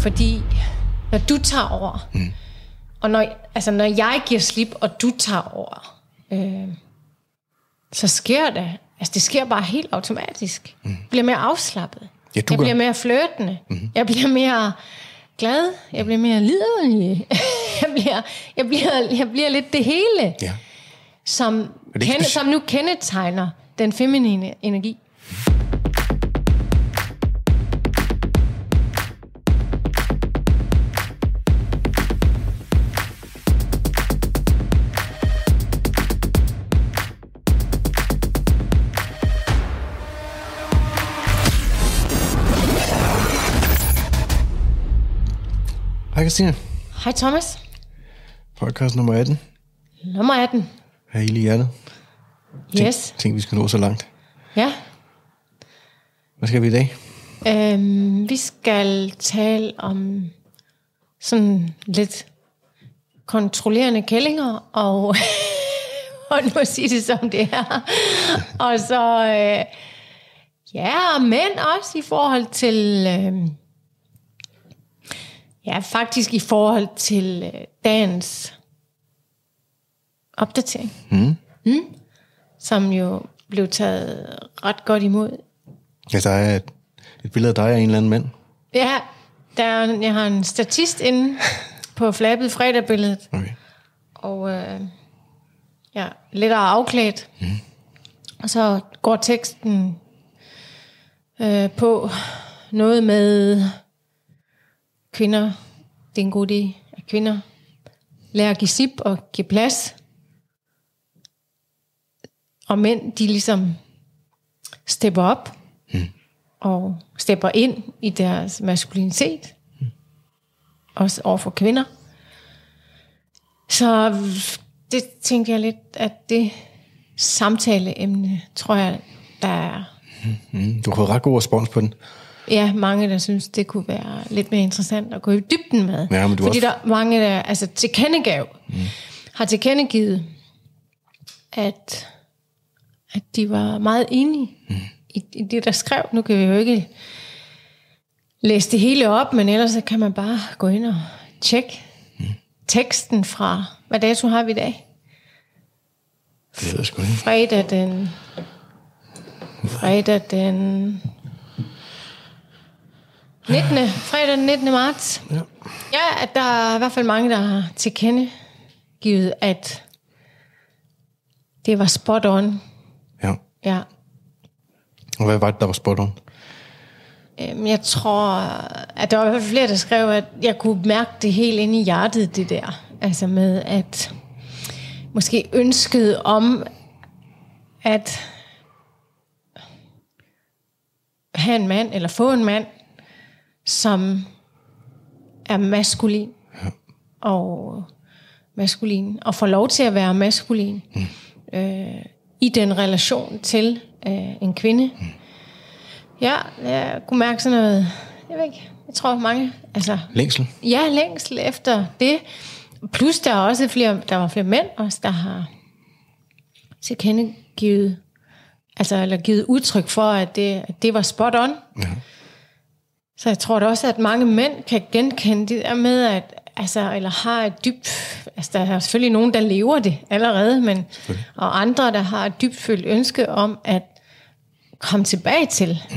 Fordi når du tager over, mm. og når, altså, når jeg giver slip, og du tager over, øh, så sker det. Altså, det sker bare helt automatisk. Mm. Jeg bliver mere afslappet. Ja, du jeg gør. bliver mere flirtende. Mm. Jeg bliver mere glad. Jeg bliver mere liderlig. jeg, bliver, jeg, bliver, jeg bliver lidt det hele, Ja. som, det kende, som nu kendetegner den feminine energi. Christina. Hej Thomas. Podcast nummer 18. Nummer 18. Her i lige hjertet. Yes. Tænk, vi skal nå så langt. Ja. Hvad skal vi i dag? Øhm, vi skal tale om sådan lidt kontrollerende kællinger, og, og nu at sige det som det er. og så, øh, ja, og mænd også i forhold til, øh, ja, faktisk i forhold til øh, dagens opdatering. Mm. Mm, som jo blev taget ret godt imod Ja, der er et, et billede af dig og en eller anden mand. Ja, der er, jeg har en statist inde på flabbet fredagbilledet, Okay. og øh, ja, lidt afklædt. Mm. Og så går teksten øh, på noget med kvinder. Det er en god idé, at kvinder lærer at give sip og give plads. Og mænd, de ligesom stepper op mm. og stepper ind i deres maskulinitet. Mm. Også over for kvinder. Så det tænkte jeg lidt, at det samtaleemne, tror jeg, der er Mm, du har fået ret god respons på den. Ja, mange, der synes, det kunne være lidt mere interessant at gå i dybden med. Ja, men du Fordi også- der er mange, der altså, tilkendegav, mm. har tilkendegivet, at, at de var meget enige mm. i, i det, der skrev. Nu kan vi jo ikke læse det hele op, men ellers så kan man bare gå ind og tjekke mm. teksten fra, hvad dato har vi i dag? Det jeg sgu ikke. Fredag den... Fredag den... 19. Fredag den 19. marts. Ja. Ja, at der er i hvert fald mange, der har tilkendegivet, at det var spot on. ja. Ja. Og hvad var det, der var spot on? Øhm, Jeg tror, at der var i hvert fald flere, der skrev, at jeg kunne mærke det helt inde i hjertet, det der. Altså med, at måske ønsket om, at have en mand, eller få en mand, som er maskulin. Ja. Og maskulin. Og får lov til at være maskulin. Mm. Øh, I den relation til øh, en kvinde. Mm. Ja, jeg kunne mærke sådan noget, jeg ved ikke, jeg tror mange, altså, Længsel? ja, længsel efter det. Plus der er også flere, der var flere mænd også, der har tilkendegivet, altså, eller givet udtryk for, at det, at det var spot on. Ja. Så jeg tror da også, at mange mænd kan genkende det der med, at altså, eller har et dybt, altså der er selvfølgelig nogen, der lever det allerede, men, og andre, der har et dybfølt ønske om at komme tilbage til, mm.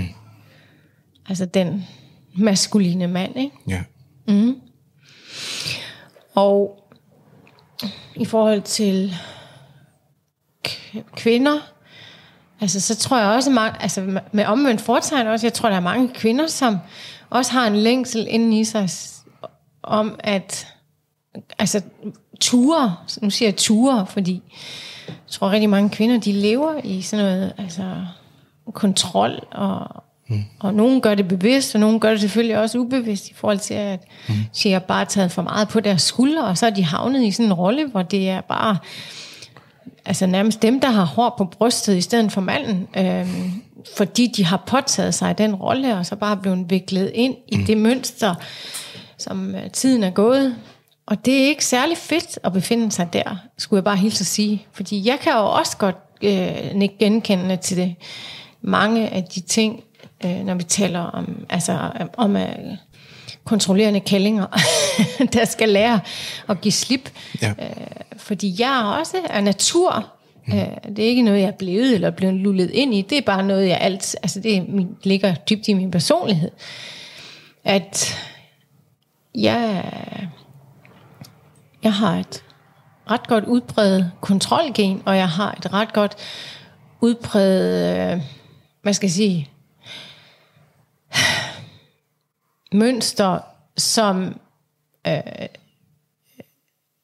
altså den maskuline mand, ikke? Ja. Og i forhold til kvinder, altså så tror jeg også, mange, altså med- omvendt foretegn også, jeg tror, der er mange kvinder, som også har en længsel inden i sig om at, altså ture, nu siger jeg ture, fordi jeg tror rigtig mange kvinder, de lever i sådan noget, altså kontrol og, mm. og nogen gør det bevidst, og nogen gør det selvfølgelig også ubevidst i forhold til, at mm. de har bare taget for meget på deres skuldre, og så er de havnet i sådan en rolle, hvor det er bare altså nærmest dem, der har hår på brystet i stedet for manden, øhm, fordi de har påtaget sig den rolle, og så bare blevet viklet ind i det mønster, som øh, tiden er gået. Og det er ikke særlig fedt at befinde sig der, skulle jeg bare hilse at sige. Fordi jeg kan jo også godt øh, nikke genkendende til det. Mange af de ting, øh, når vi taler om, altså, om at kontrollerende kællinger, der skal lære at give slip. Ja. Øh, fordi jeg er også af natur. Mm. Øh, det er ikke noget, jeg er blevet eller blevet lullet ind i. Det er bare noget, jeg alt, altså det min, ligger dybt i min personlighed. At jeg, jeg har et ret godt udbredt kontrolgen, og jeg har et ret godt udbredt, øh, hvad skal jeg sige, mønster, som øh,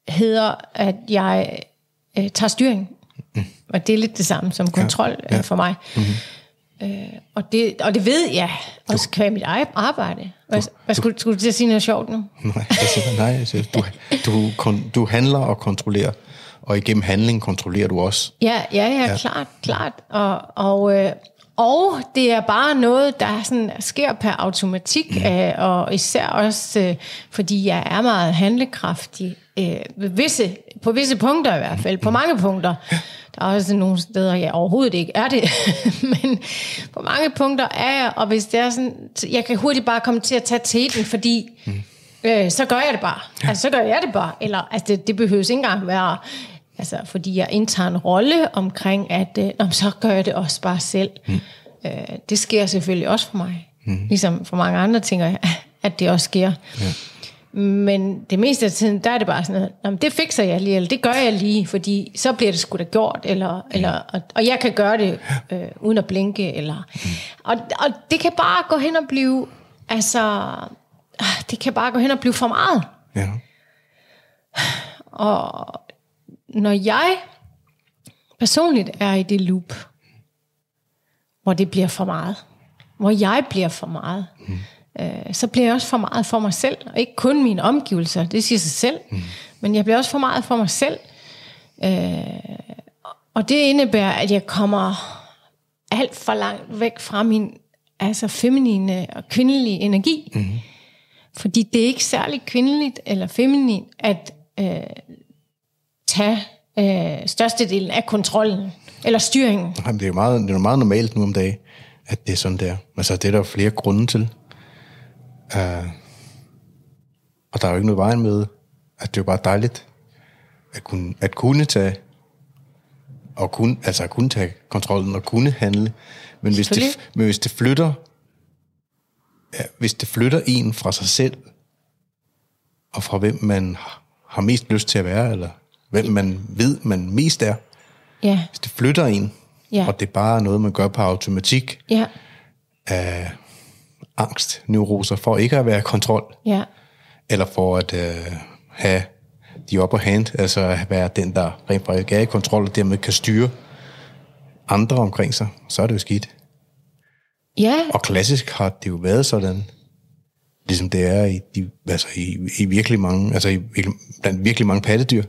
hedder, at jeg øh, tager styring. Og det er lidt det samme som kontrol ja, ja. Øh, for mig. Mm-hmm. Øh, og, det, og det ved jeg også kvæg mit eget arbejde. Hvad, du, hvad skulle, skulle du til at sige noget sjovt nu? Nej, altså, nej altså, du, du, kon, du handler og kontrollerer, og igennem handling kontrollerer du også. Ja, ja, ja, ja. klart, klart. Og, og, øh, og det er bare noget, der sådan sker per automatik, mm. øh, og især også, øh, fordi jeg er meget handlekraftig, øh, visse, på visse punkter i hvert fald, på mange punkter. Der er også nogle steder, jeg overhovedet ikke er det, men på mange punkter er jeg, og hvis det er sådan, jeg kan hurtigt bare komme til at tage teten, fordi mm. øh, så gør jeg det bare. Altså, så gør jeg det bare. Eller, altså, det, det behøves ikke engang være, altså, fordi jeg indtager en rolle omkring, at øh, så gør jeg det også bare selv. Mm. Øh, det sker selvfølgelig også for mig. Mm. Ligesom for mange andre jeg, at det også sker. Ja. Men det meste af tiden, der er det bare sådan noget, det fikser jeg lige, eller det gør jeg lige, fordi så bliver det sgu da gjort, eller, mm. eller, og, og jeg kan gøre det øh, uden at blinke. Eller, mm. og, og det kan bare gå hen og blive, altså, ah, det kan bare gå hen og blive for meget. Ja. Og når jeg personligt er i det loop, hvor det bliver for meget, hvor jeg bliver for meget, mm øh, så bliver jeg også for meget for mig selv, og ikke kun mine omgivelser, det siger sig selv, mm. men jeg bliver også for meget for mig selv. Øh, og det indebærer, at jeg kommer alt for langt væk fra min altså feminine og kvindelige energi. Mm. Fordi det er ikke særlig kvindeligt eller feminin at øh, tage øh, størstedelen af kontrollen eller styringen. Jamen, det er jo meget, det er jo meget normalt nu om dagen, at det er sådan der. Altså, det er der flere grunde til. Uh, og der er jo ikke noget vejen med, at det er jo bare dejligt at kunne, at kunne tage og kunne, altså at kunne tage kontrollen og kunne handle. Men hvis det, men hvis det flytter ja, hvis det flytter en fra sig selv og fra hvem man har mest lyst til at være, eller hvem man ved, man mest er. Ja. Hvis det flytter en, ja. og det er bare noget, man gør på automatik, ja. af angst, neuroser, for ikke at være i kontrol. Ja. Eller for at øh, have de upper hand, altså at være den, der rent faktisk er i kontrol, og dermed kan styre andre omkring sig, så er det jo skidt. Ja. Og klassisk har det jo været sådan, ligesom det er i, de, altså i, i virkelig mange, altså i, blandt virkelig mange pattedyr,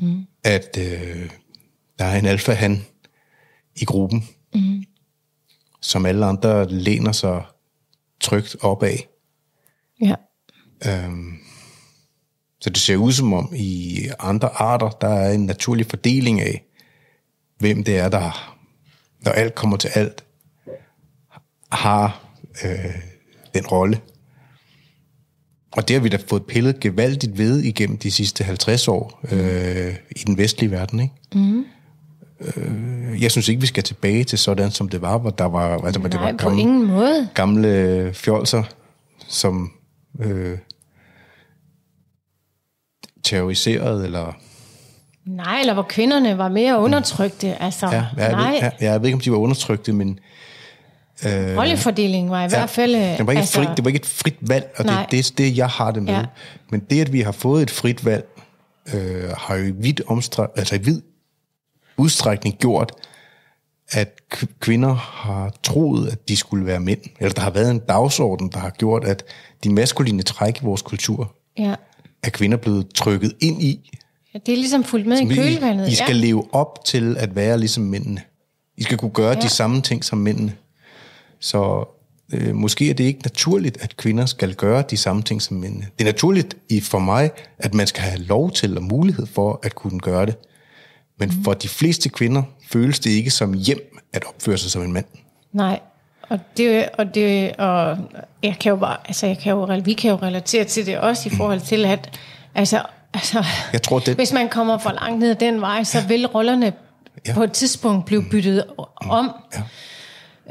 mm. at øh, der er en alfa han i gruppen, mm. som alle andre læner sig trygt opad. Ja. Øhm, så det ser ud som om i andre arter, der er en naturlig fordeling af, hvem det er, der, når alt kommer til alt, har øh, den rolle. Og det har vi da fået pillet gevaldigt ved igennem de sidste 50 år øh, i den vestlige verden. Ikke? Mm. Øh, jeg synes ikke, vi skal tilbage til sådan, som det var, hvor der var, altså, Nej, det var gamle, ingen måde. gamle fjolser, som øh, terroriserede, eller... Nej, eller hvor kvinderne var mere undertrykte. Altså, ja, jeg, nej. Ved, ja, jeg ved ikke, om de var undertrykte, men Øh, Rollefordelingen var i ja, hvert fald... Det var, ikke altså, fri, det var ikke et frit valg, og nej. det er det, det, jeg har det med. Ja. Men det, at vi har fået et frit valg, øh, har jo i vidt omstræk, altså i vid udstrækning gjort, at kvinder har troet, at de skulle være mænd. Eller der har været en dagsorden, der har gjort, at de maskuline træk i vores kultur, ja. er kvinder blevet trykket ind i. Ja, det er ligesom fuldt med i kølvandet. I, I skal ja. leve op til at være ligesom mændene. I skal kunne gøre ja. de samme ting som mændene. Så øh, måske er det ikke naturligt, at kvinder skal gøre de samme ting som mændene. Det er naturligt i for mig, at man skal have lov til og mulighed for at kunne gøre det. Men mm. for de fleste kvinder føles det ikke som hjem at opføre sig som en mand. Nej, og det, og det, og jeg kan jo bare, altså jeg kan jo, vi kan jo relatere til det også i forhold til, at, altså, altså Jeg tror, den- hvis man kommer for langt ned den vej, så vil rollerne Ja. ja. på et tidspunkt blive byttet om. Ja.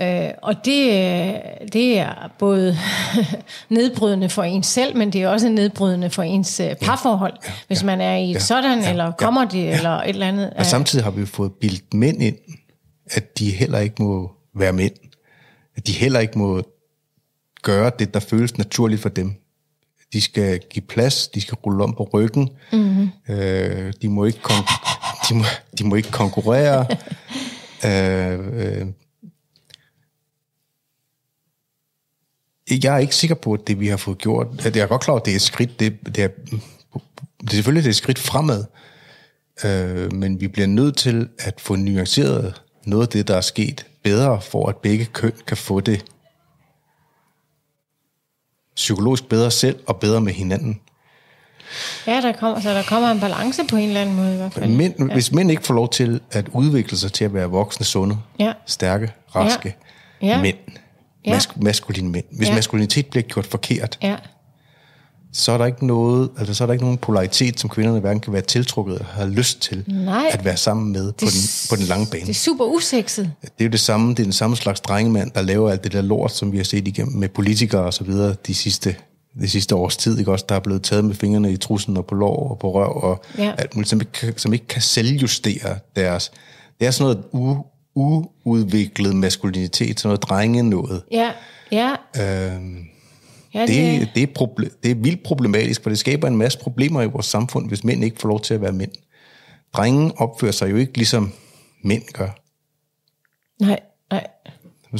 Øh, og det, øh, det er både nedbrydende for en selv, men det er også nedbrydende for ens øh, parforhold, ja, ja, hvis man er i et ja, sådan, ja, eller ja, kommer det, ja. eller et eller andet. Og samtidig har vi jo fået bildt mænd ind, at de heller ikke må være mænd. At de heller ikke må gøre det, der føles naturligt for dem. De skal give plads, de skal rulle om på ryggen, mm-hmm. øh, de, må ikke kon- de, må, de må ikke konkurrere. øh, øh, jeg er ikke sikker på, at det vi har fået gjort, at jeg er godt klar at det er et skridt, det, det, er, det er selvfølgelig det er et skridt fremad, øh, men vi bliver nødt til at få nuanceret noget af det, der er sket bedre, for at begge køn kan få det psykologisk bedre selv og bedre med hinanden. Ja, der kommer, så der kommer en balance på en eller anden måde i hvert fald. Men, ja. Hvis mænd ikke får lov til at udvikle sig til at være voksne, sunde, Ja. stærke, raske Ja. Ja. mænd, Ja. mask- maskuline mænd. Hvis Ja. maskulinitet bliver gjort forkert, Ja, så er der ikke noget, altså så er der ikke nogen polaritet, som kvinderne hverken kan være tiltrukket eller har lyst til Nej. at være sammen med på den, på den lange bane. det er super usekset. Det er jo det samme, det er den samme slags drengemand, der laver alt det der lort, som vi har set igennem med politikere og så videre de sidste, de sidste års tid, ikke også? Der er blevet taget med fingrene i trussen og på lår og på røv og Ja. alt muligt, som ikke, kan- som ikke kan selvjustere deres... Det er sådan noget u, uudviklet maskulinitet, sådan noget drenge noget. Ja, ja, Øhm, ja det, det, det, er proble- det er vildt problematisk, for det skaber en masse problemer i vores samfund, hvis mænd ikke får lov til at være mænd. Drenge opfører sig jo ikke ligesom mænd gør. nej, nej.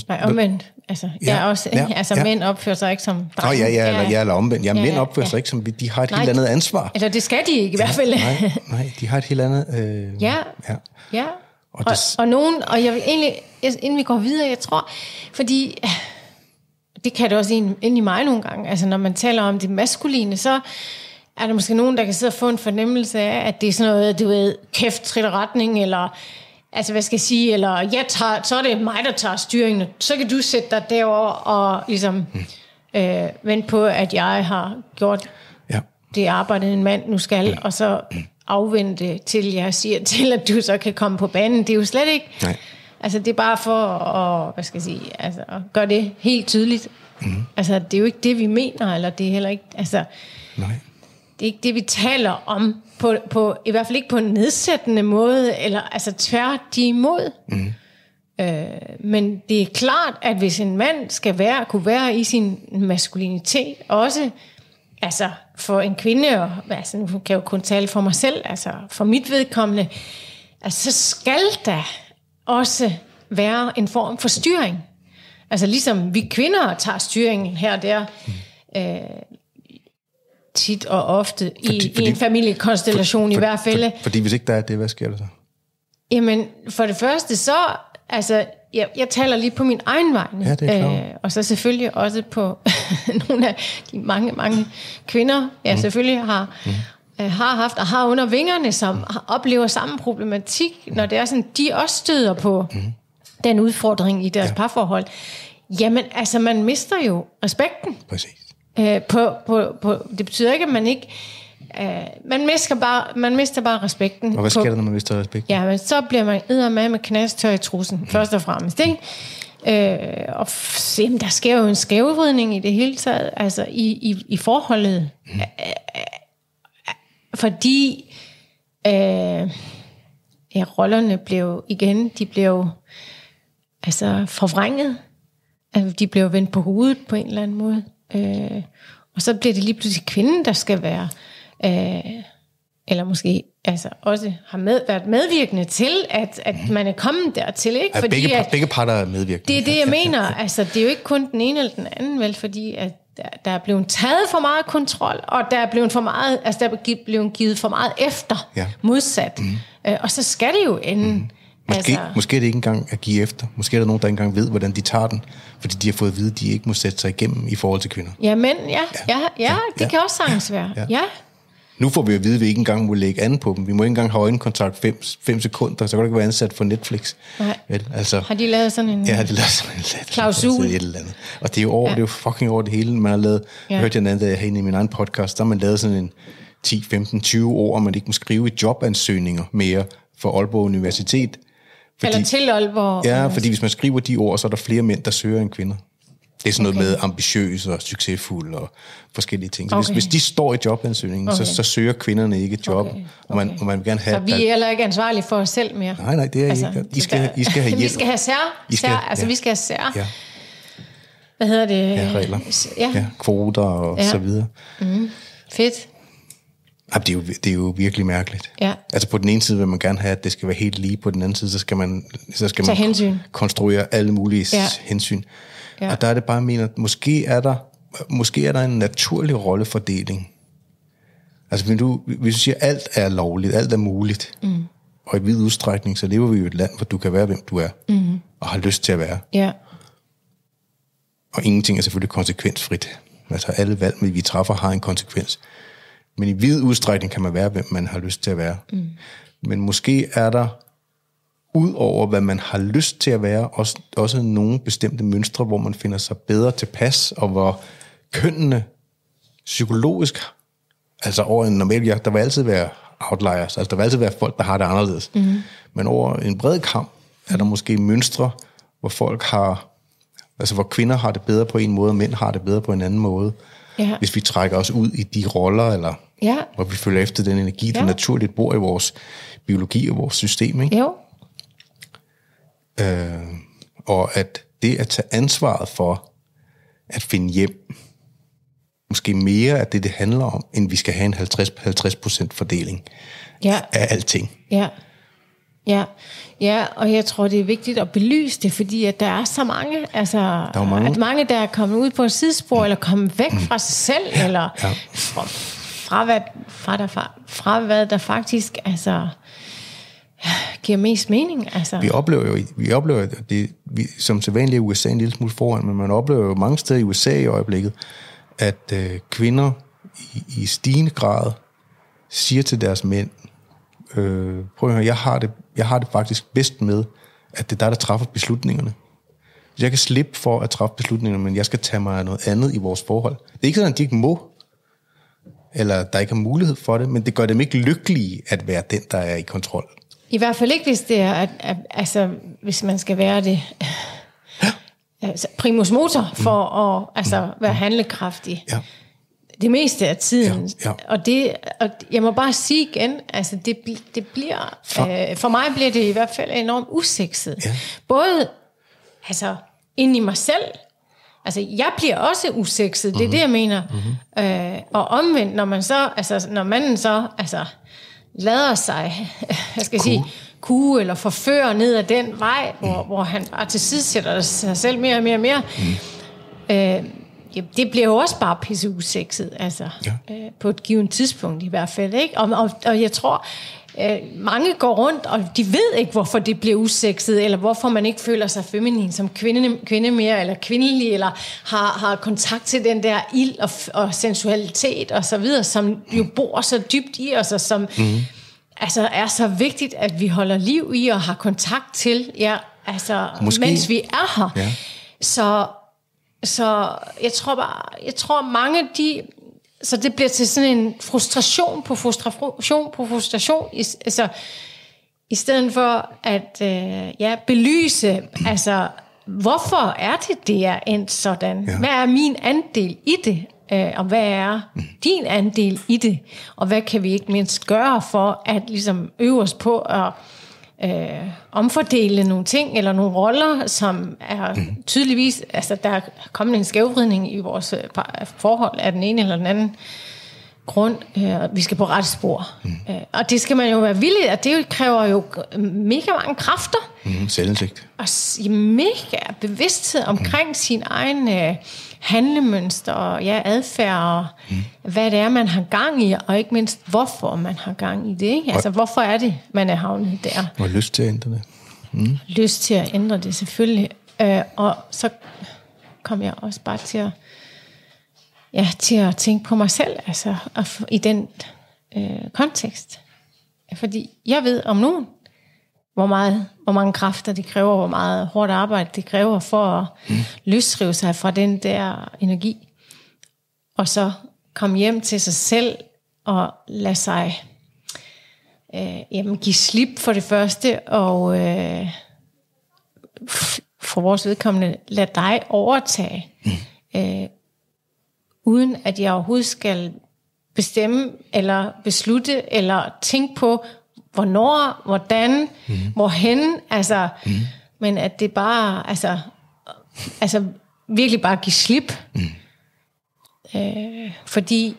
Nej, omvendt. Altså, ja, jeg også, ja, altså ja. mænd opfører sig ikke som Nå drenge. ja, ja, eller, ja, eller omvendt. Ja, Ja, mænd opfører ja. sig ikke som. De har et Nej, helt andet ansvar. Eller det skal de ikke i hvert fald. Nej, nej, de har et helt andet... Øh, Ja. ja. Ja, Og og, det- og, og nogen, og jeg vil egentlig, inden vi går videre, jeg tror, fordi det kan det også ind, i mig nogle gange, altså når man taler om det maskuline, så er der måske nogen, der kan sidde og få en fornemmelse af, at det er sådan noget, du ved, kæft, trit retning, eller altså hvad skal jeg sige, eller jeg tager, så er det mig, der tager styringen, så kan du sætte dig derover og ligesom øh, vente på, at jeg har gjort ja. det arbejde, en mand nu skal, og så afvente til jeg siger til, at du så kan komme på banen. Det er jo slet ikke... Nej. Altså, det er bare for at, hvad skal jeg sige, altså, at gøre det helt tydeligt. Mm. Altså, det er jo ikke det, vi mener, eller det er heller ikke... Altså, Nej. det er ikke det, vi taler om, på, på, i hvert fald ikke på en nedsættende måde, eller altså tværtimod. Mm. Øh, men det er klart, at hvis en mand skal være, kunne være i sin maskulinitet, også altså for en kvinde, og altså, nu kan jeg jo kun tale for mig selv, altså for mit vedkommende, altså så skal der også være en form for styring. Altså ligesom vi kvinder tager styringen her og der, øh, tit og ofte i, Fordi- i fordi- en familiekonstellation i hvert fald. For, fordi hvis ikke der er det, hvad sker der så? Jamen, for det første så, altså, jeg, jeg taler lige på min egen vegne. Ja, det er over. og så selvfølgelig også på nogle af de mange, mange kvinder, jeg mm. selvfølgelig har, mm. øh, har haft og har under vingerne, som har, oplever samme problematik, når det er sådan, de også støder på mm. den udfordring i deres ja. parforhold. Jamen, altså, man mister jo respekten. Præcis. Øh, på, på, på, det betyder ikke, at man ikke... Øh, man, mister bare, man mister bare respekten. Og hvad på, sker der, når man mister respekt? Ja, men så bliver man med med knastør i trussen, mm. først og fremmest. Ikke? Øh, og f- se, men der sker jo en skævvridning i det hele taget, altså i, i, i forholdet. Mm. Fordi øh, ja, rollerne blev igen, de blev altså forvrænget. Altså, de blev vendt på hovedet på en eller anden måde. Øh, og så bliver det lige pludselig kvinden, der skal være, øh, eller måske altså også har med, været medvirkende til, at, at man er kommet dertil. Ikke? At begge, at, begge parter er medvirkende. det er det, jeg mener. Altså, det er jo ikke kun den ene eller den anden, vel, fordi at der, der er blevet taget for meget kontrol, og der er blevet for meget, altså der er blevet givet for meget efter, Ja. modsat. Mm. Øh, og så skal det jo ende. Mm. Måske, altså, måske er det ikke engang at give efter. Måske er der nogen, der ikke engang ved, hvordan de tager den. Fordi de har fået at vide, at de ikke må sætte sig igennem i forhold til kvinder. Ja, men ja, ja, ja, ja det ja. kan også sagtens være. Ja. Ja. Nu får vi at vide, at vi ikke engang må lægge an på dem. Vi må ikke engang have øjenkontakt 5 sekunder, så kan du ikke være ansat for Netflix. Nej. Vel, altså, Har de lavet sådan en... Ja, det lavet sådan en Klausul. Et eller andet. Og det er jo over, ja. det er jo fucking over det hele. Man har lavet, ja. jeg hørte jeg en anden dag herinde i min egen podcast, der har man lavet sådan en 10, 15, 20 år, man ikke må skrive i jobansøgninger mere for Aalborg Universitet. Fordi, Eller til Aalborg. Ja, fordi hvis man skriver de ord, så er der flere mænd, der søger end kvinder. Det er sådan okay. noget med ambitiøs og succesfuld og forskellige ting. Så okay. hvis, hvis de står i jobansøgningen, okay. så, så søger kvinderne ikke et job, okay. Okay. Og, man, og man vil gerne have... Så vi er heller ikke ansvarlige for os selv mere? Nej, nej, det er altså, ikke. I skal, I skal have hjælp. vi skal have sær, I skal, sær altså ja. vi skal have sær. Ja. Hvad hedder det? Ja, regler. Ja. ja kvoter og ja. så videre. Mm. Fedt. Ja, det, er jo, det er jo virkelig mærkeligt. Ja. Altså på den ene side vil man gerne have, at det skal være helt lige. På den anden side, så skal man, så skal man hensyn. konstruere alle mulige ja. hensyn. Ja. Og der er det bare, jeg mener, at måske er der, måske er der en naturlig rollefordeling. Altså hvis du, hvis du siger, at alt er lovligt, alt er muligt, mm. og i vid udstrækning, så lever vi i et land, hvor du kan være, hvem du er, mm. og har lyst til at være. Ja. Og ingenting er selvfølgelig konsekvensfrit. Altså alle valg, vi træffer, har en konsekvens. Men i vid udstrækning kan man være, hvem man har lyst til at være. Mm. Men måske er der, ud over hvad man har lyst til at være, også, også nogle bestemte mønstre, hvor man finder sig bedre tilpas, og hvor kønnene psykologisk, altså over en normal jagt, der vil altid være outliers, altså der vil altid være folk, der har det anderledes. Mm. Men over en bred kamp er der måske mønstre, hvor folk har, altså hvor kvinder har det bedre på en måde, og mænd har det bedre på en anden måde. Ja. Hvis vi trækker os ud i de roller, eller Ja. Hvor vi følger efter den energi, der ja. naturligt bor i vores biologi og vores system. Ikke? Jo. Øh, og at det at tage ansvaret for at finde hjem, måske mere af det, det handler om, end vi skal have en 50-50% fordeling ja. af alting. Ja. Ja, ja, og jeg tror, det er vigtigt at belyse det, fordi at der er så mange, altså, der er mange. at mange, der er kommet ud på et sidespor, mm. eller kommet væk mm. fra sig selv, ja. eller ja. fra, fra, hvad, fra, der, fra, fra hvad der faktisk altså, giver mest mening. Altså. Vi oplever jo, vi oplever, det, vi, som sædvanligt i USA en lille smule foran, men man oplever jo mange steder i USA i øjeblikket, at øh, kvinder i, i stigende grad siger til deres mænd, øh, prøv at høre, jeg har, det, jeg har det faktisk bedst med, at det er dig, der træffer beslutningerne. Jeg kan slippe for at træffe beslutningerne, men jeg skal tage mig af noget andet i vores forhold. Det er ikke sådan, at de ikke må, eller der ikke er mulighed for det, men det gør dem ikke lykkelige at være den, der er i kontrol. I hvert fald ikke, hvis det er, at, at, altså, hvis man skal være det altså, primus motor for mm. at altså, være handlekraftig. Ja. Det meste af tiden. Ja, ja. Og, det, og jeg må bare sige igen, altså det, det bliver, for, øh, for mig bliver det i hvert fald enormt usekset. Ja. Både altså, ind i mig selv, Altså, jeg bliver også usekset, det er mm-hmm. det, jeg mener. Mm-hmm. Øh, og omvendt, når man så, altså, når manden så, altså, lader sig, jeg skal sige, kue eller forføre ned ad den vej, mm. hvor, hvor han bare til side sætter sig selv mere og mere og mere, mm. øh, ja, det bliver jo også bare pisse usekset, altså, ja. øh, på et givet tidspunkt i hvert fald, ikke? Og, og, og jeg tror, øh, mange går rundt, og de ved ikke, hvorfor det bliver usekset, eller hvorfor man ikke føler sig feminin som kvinde, kvinde mere, eller kvindelig, eller har, har kontakt til den der ild og, og sensualitet og så videre, som jo bor så dybt i os, og som mm. altså, er så vigtigt, at vi holder liv i og har kontakt til, ja, altså, Måske. mens vi er her. Ja. Så, så jeg tror bare, jeg tror mange de så det bliver til sådan en frustration på frustration på frustration. I, altså, i stedet for at øh, ja, belyse, altså, hvorfor er det, det er endt sådan? Ja. Hvad er min andel i det? Øh, og hvad er din andel i det? Og hvad kan vi ikke mindst gøre for at ligesom øve os på at øh, omfordele nogle ting, eller nogle roller, som er mm. tydeligvis, altså der er kommet en skævvridning i vores øh, forhold af den ene eller den anden grund. Øh, vi skal på ret spor. Mm. Øh, og det skal man jo være villig, og det kræver jo mega mange kræfter. Mm, selvindsigt. Og mega bevidsthed omkring mm. sin egen øh, handlemønster og ja, adfærd, og mm. hvad det er, man har gang i, og ikke mindst, hvorfor man har gang i det. Ikke? Altså, hvorfor er det, man er havnet der? Og lyst til at ændre det. Mm. Lyst til at ændre det, selvfølgelig. Øh, og så kom jeg også bare til at, ja, til at tænke på mig selv, altså, og i den øh, kontekst. Fordi jeg ved om nogen, hvor, meget, hvor mange kræfter det kræver, hvor meget hårdt arbejde det kræver for at mm. løsrive sig fra den der energi. Og så komme hjem til sig selv og lade sig øh, jamen, give slip for det første, og øh, for vores vedkommende, lade dig overtage, mm. øh, uden at jeg overhovedet skal bestemme, eller beslutte, eller tænke på, hvornår, hvordan, mm. hvorhen, altså, mm. men at det bare, altså, altså virkelig bare give slip. Mm. Øh, fordi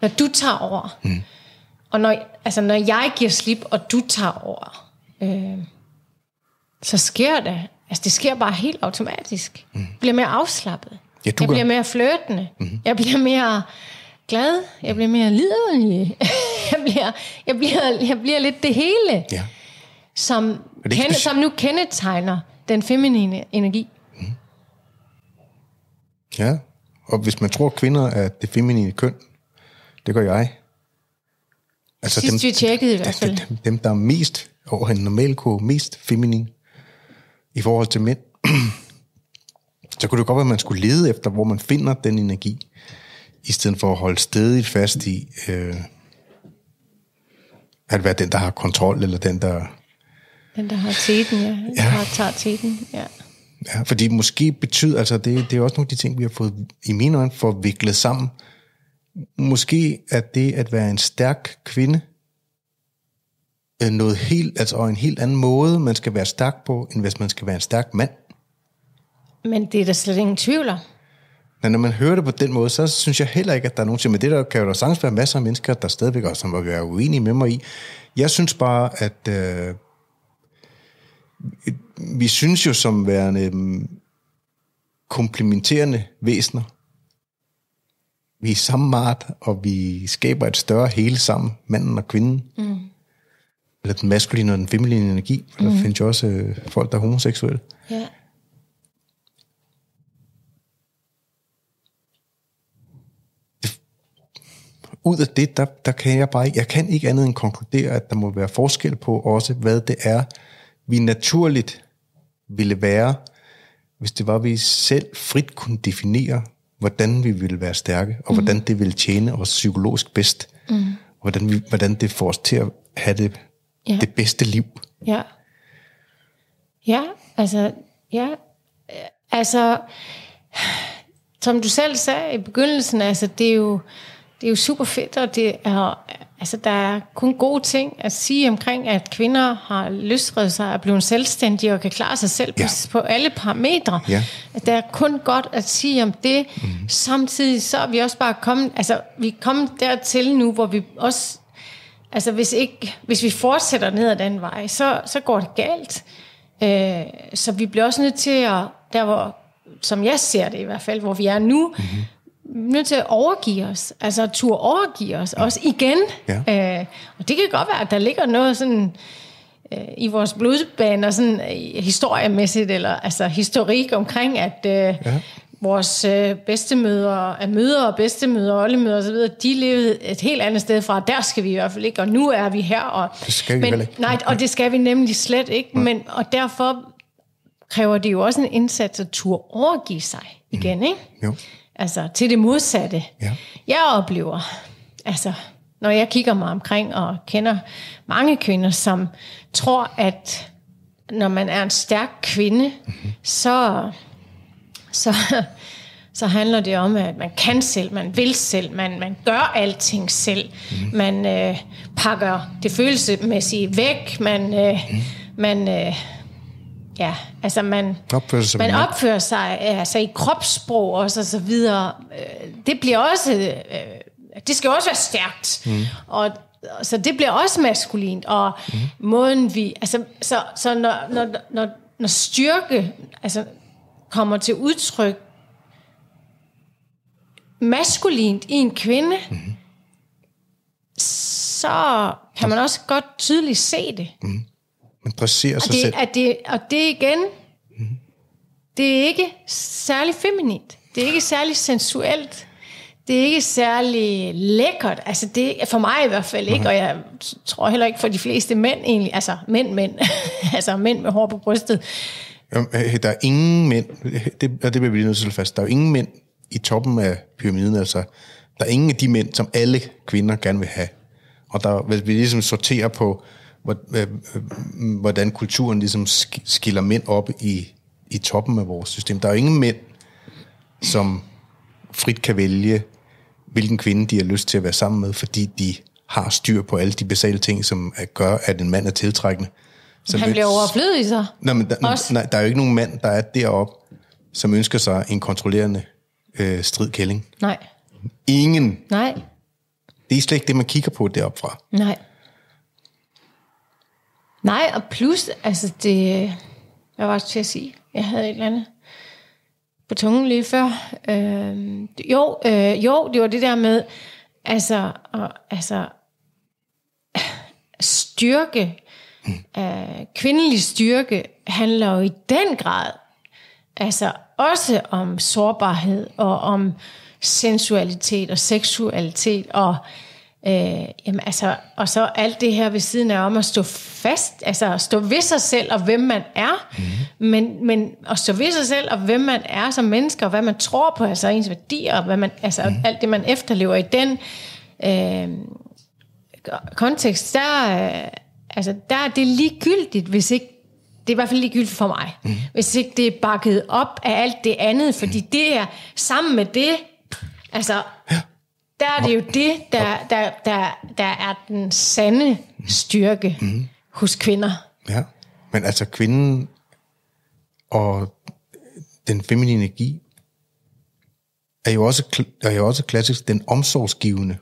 når du tager over, mm. og når, altså, når jeg giver slip, og du tager over, øh, så sker det, altså det sker bare helt automatisk. Mm. Bliver mere afslappet. Ja, jeg bliver mere flirtende. Mm. Jeg bliver mere glad. Jeg bliver mere liderlig. jeg, bliver, jeg, bliver, jeg bliver lidt det hele, ja. som, kende, som nu kendetegner den feminine energi. Mm. Ja, og hvis man tror, at kvinder er det feminine køn, det gør jeg. Altså Sidst dem, vi tjekkede i hvert fald. Dem, dem, der er mest over en normal kurve, mest feminin i forhold til mænd, så kunne det godt være, at man skulle lede efter, hvor man finder den energi, i stedet for at holde stedigt fast i, øh, at være den, der har kontrol, eller den, der... Den, der har teten, ja. Den, ja. Der tager teten, ja. Ja, fordi måske betyder, altså det, det er også nogle af de ting, vi har fået i mine øjne forviklet sammen. Måske er det at være en stærk kvinde, noget helt, altså en helt anden måde, man skal være stærk på, end hvis man skal være en stærk mand. Men det er der slet ingen tvivl om. Men når man hører det på den måde, så synes jeg heller ikke, at der er nogen til. Men det der kan jo da sagtens være masser af mennesker, der stadigvæk også som vil være uenige med mig i. Jeg synes bare, at øh, vi synes jo som værende øh, komplementerende væsener. Vi er samme mart, og vi skaber et større hele sammen, manden og kvinden. Mm. Eller den maskuline og den feminine energi. For mm. der findes jo også øh, folk, der er homoseksuelle. Ja. Ud af det, der, der kan jeg bare ikke, jeg kan ikke andet end konkludere, at der må være forskel på også, hvad det er, vi naturligt ville være, hvis det var, at vi selv frit kunne definere, hvordan vi ville være stærke, og mm. hvordan det ville tjene os psykologisk bedst, mm. hvordan, vi, hvordan det får os til at have det, ja. det bedste liv. Ja. Ja, altså, ja, altså, som du selv sagde i begyndelsen, altså, det er jo, det er jo super fedt, og det er, altså, der er kun gode ting at sige omkring, at kvinder har lystredet sig at blive selvstændige og kan klare sig selv ja. på, på alle parametre. Ja. Der er kun godt at sige om det. Mm. Samtidig så er vi også bare kommet, altså vi er kommet dertil nu, hvor vi også, altså hvis, ikke, hvis vi fortsætter ned ad den vej, så, så går det galt. Øh, så vi bliver også nødt til at, der hvor, som jeg ser det i hvert fald, hvor vi er nu, mm-hmm nødt til at overgive os, altså tur overgive os, ja. også igen. Ja. Øh, og det kan godt være, at der ligger noget sådan øh, i vores blodbaner, sådan øh, historiemæssigt, eller altså historik omkring, at øh, ja. vores øh, bedstemødre, at mødre og bedstemødre og oldemødre osv., de levede et helt andet sted fra. Der skal vi i hvert fald ikke, og nu er vi her. Og, det skal vi men, ikke. Nej, og det skal vi nemlig slet ikke. Ja. Men, og derfor kræver det jo også en indsats at turde overgive sig igen, mm. ikke? Jo. Altså til det modsatte. Ja. Jeg oplever, altså når jeg kigger mig omkring og kender mange kvinder, som tror, at når man er en stærk kvinde, mm-hmm. så, så, så handler det om, at man kan selv, man vil selv, man, man gør alting selv. Mm-hmm. Man øh, pakker det følelsesmæssige væk, man, øh, mm-hmm. man øh, ja, altså man opfører sig, man opfører sig altså i kropssprog og så, så videre. Øh, det bliver også, øh, det skal også være stærkt. Mm. Og, så det bliver også maskulint. Og mm. måden vi, altså, så, så når, når, når, når styrke altså, kommer til udtryk maskulint i en kvinde, mm. så kan man også godt tydeligt se det. Mm. Man dresserer sig det, selv. Er det, og det igen, mm. det er ikke særlig feminint. Det er ikke særlig sensuelt. det er ikke særlig lækkert. Altså det for mig i hvert fald ikke, og jeg tror heller ikke for de fleste mænd egentlig. Altså mænd, mænd. altså mænd med hår på brystet. Jamen, øh, Der er ingen mænd, det, og det bliver vi lige nødt til at fast, der er jo ingen mænd i toppen af pyramiden, altså der er ingen af de mænd, som alle kvinder gerne vil have. Og der, hvis vi ligesom sorterer på, øh, øh, hvordan kulturen ligesom sk- skiller mænd op i, i toppen af vores system. Der er jo ingen mænd, som frit kan vælge, hvilken kvinde de har lyst til at være sammen med, fordi de har styr på alle de basale ting, som gør, at en mand er tiltrækkende. Så Han bliver overflødig så. Nej, men der, Også. nej, der er jo ikke nogen mand, der er deroppe, som ønsker sig en kontrollerende øh, stridkælling. Nej, Ingen. nej, Det er slet ikke det, man kigger på deroppe fra. nej. Nej, og plus, altså det... Hvad var det til at sige? Jeg havde et eller andet på tungen lige før. Øh, jo, øh, jo, det var det der med, altså, og, altså styrke, øh, kvindelig styrke, handler jo i den grad altså også om sårbarhed og om sensualitet og seksualitet og øh, jamen altså, og så alt det her ved siden af om at stå fast, altså at stå ved sig selv og hvem man er, mm. men, men at stå ved sig selv og hvem man er som mennesker og hvad man tror på, altså ens værdier og hvad man, altså mm. alt det man efterlever i den øh, kontekst, der, øh, altså, der er det ligegyldigt, hvis ikke det er i hvert fald ligegyldigt for mig. Mm. Hvis ikke det er bakket op af alt det andet, fordi det er sammen med det, altså, der er det jo det, der, der, der, der er den sande styrke mm. hos kvinder. Ja. Men altså kvinden og den feminine energi er jo også, er jo også klassisk den omsorgsgivende.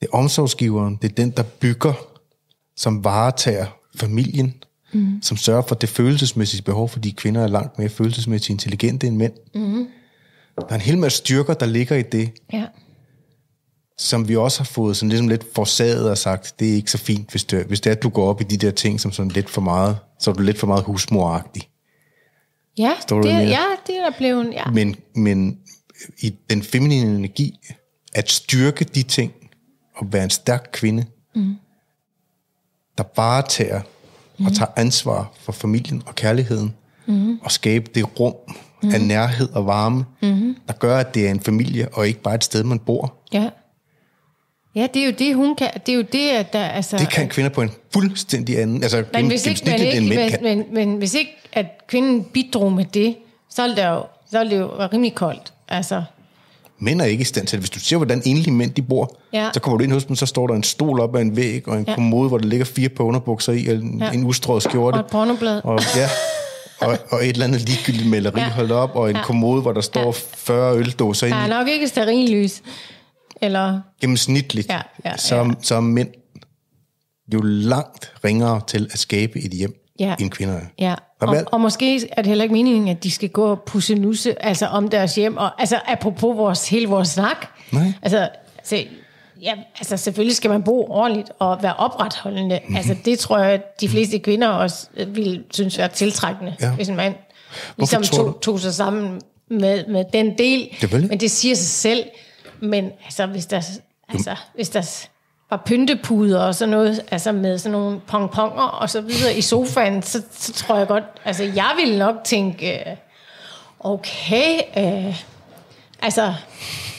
Det er omsorgsgiveren, det er den, der bygger, som varetager familien, mm. som sørger for det følelsesmæssige behov, fordi kvinder er langt mere følelsesmæssigt intelligente end mænd. Mm. Der er en hel masse styrker, der ligger i det, Ja. som vi også har fået sådan ligesom lidt forsaget og sagt, det er ikke så fint, hvis det, hvis det er, at du går op i de der ting, som sådan lidt for meget, så er du lidt for meget husmoragtig. Ja, Står det, ja, det er blevet, ja. Men, men i den feminine energi, at styrke de ting, og være en stærk kvinde, mm. der bare tager og tager ansvar for familien og kærligheden, mm. og skabe det rum mm. af nærhed og varme, mm. der gør, at det er en familie, og ikke bare et sted, man bor. Ja. Ja, det er jo det, hun kan. Det er jo det, at der... Altså, Det kan kvinder på en fuldstændig anden, altså Men hvis ikke, men, end ikke, mænd kan. men, men, men hvis ikke, at kvinden bidrog med det, så er det jo, så er det jo rimelig koldt. Altså, Mænd er ikke i stand til det. Hvis du ser, hvordan enlige mænd de bor, Ja. så kommer du ind hos dem, så står der en stol op ad en væg, og en ja. Kommode, hvor der ligger fire på underbukser i, og en, ja. En ustrøget skjorte. og et pornoblad. Og, ja, og, og et eller andet ligegyldigt maleri ja. Holdt op, og en ja. Kommode, hvor der står ja. 40 øldåser Der er ind nok ikke sterillys. Eller, Gennemsnitligt, Ja, ja, så, ja. så er mænd jo langt ringere til at skabe et hjem, Ja. end kvinder er. ja. Og, og måske er det heller ikke meningen, at de skal gå og pusse nusse altså om deres hjem. Og, altså apropos vores, hele vores snak. Nej. Altså, altså, ja, altså selvfølgelig skal man bo ordentligt og være opretholdende. Mhm. Mm-hmm. Altså det tror jeg, de fleste kvinder også øh, ville synes være tiltrækkende, Ja. hvis en mand ligesom tog, tog sig sammen med, med den del. Selvfølgelig. Men det siger sig selv. Men altså, hvis der, altså, hvis der var pyntepuder og sådan noget, altså med sådan nogle pongponger og så videre i sofaen, så, så tror jeg godt, altså jeg ville nok tænke, øh, okay, øh, altså,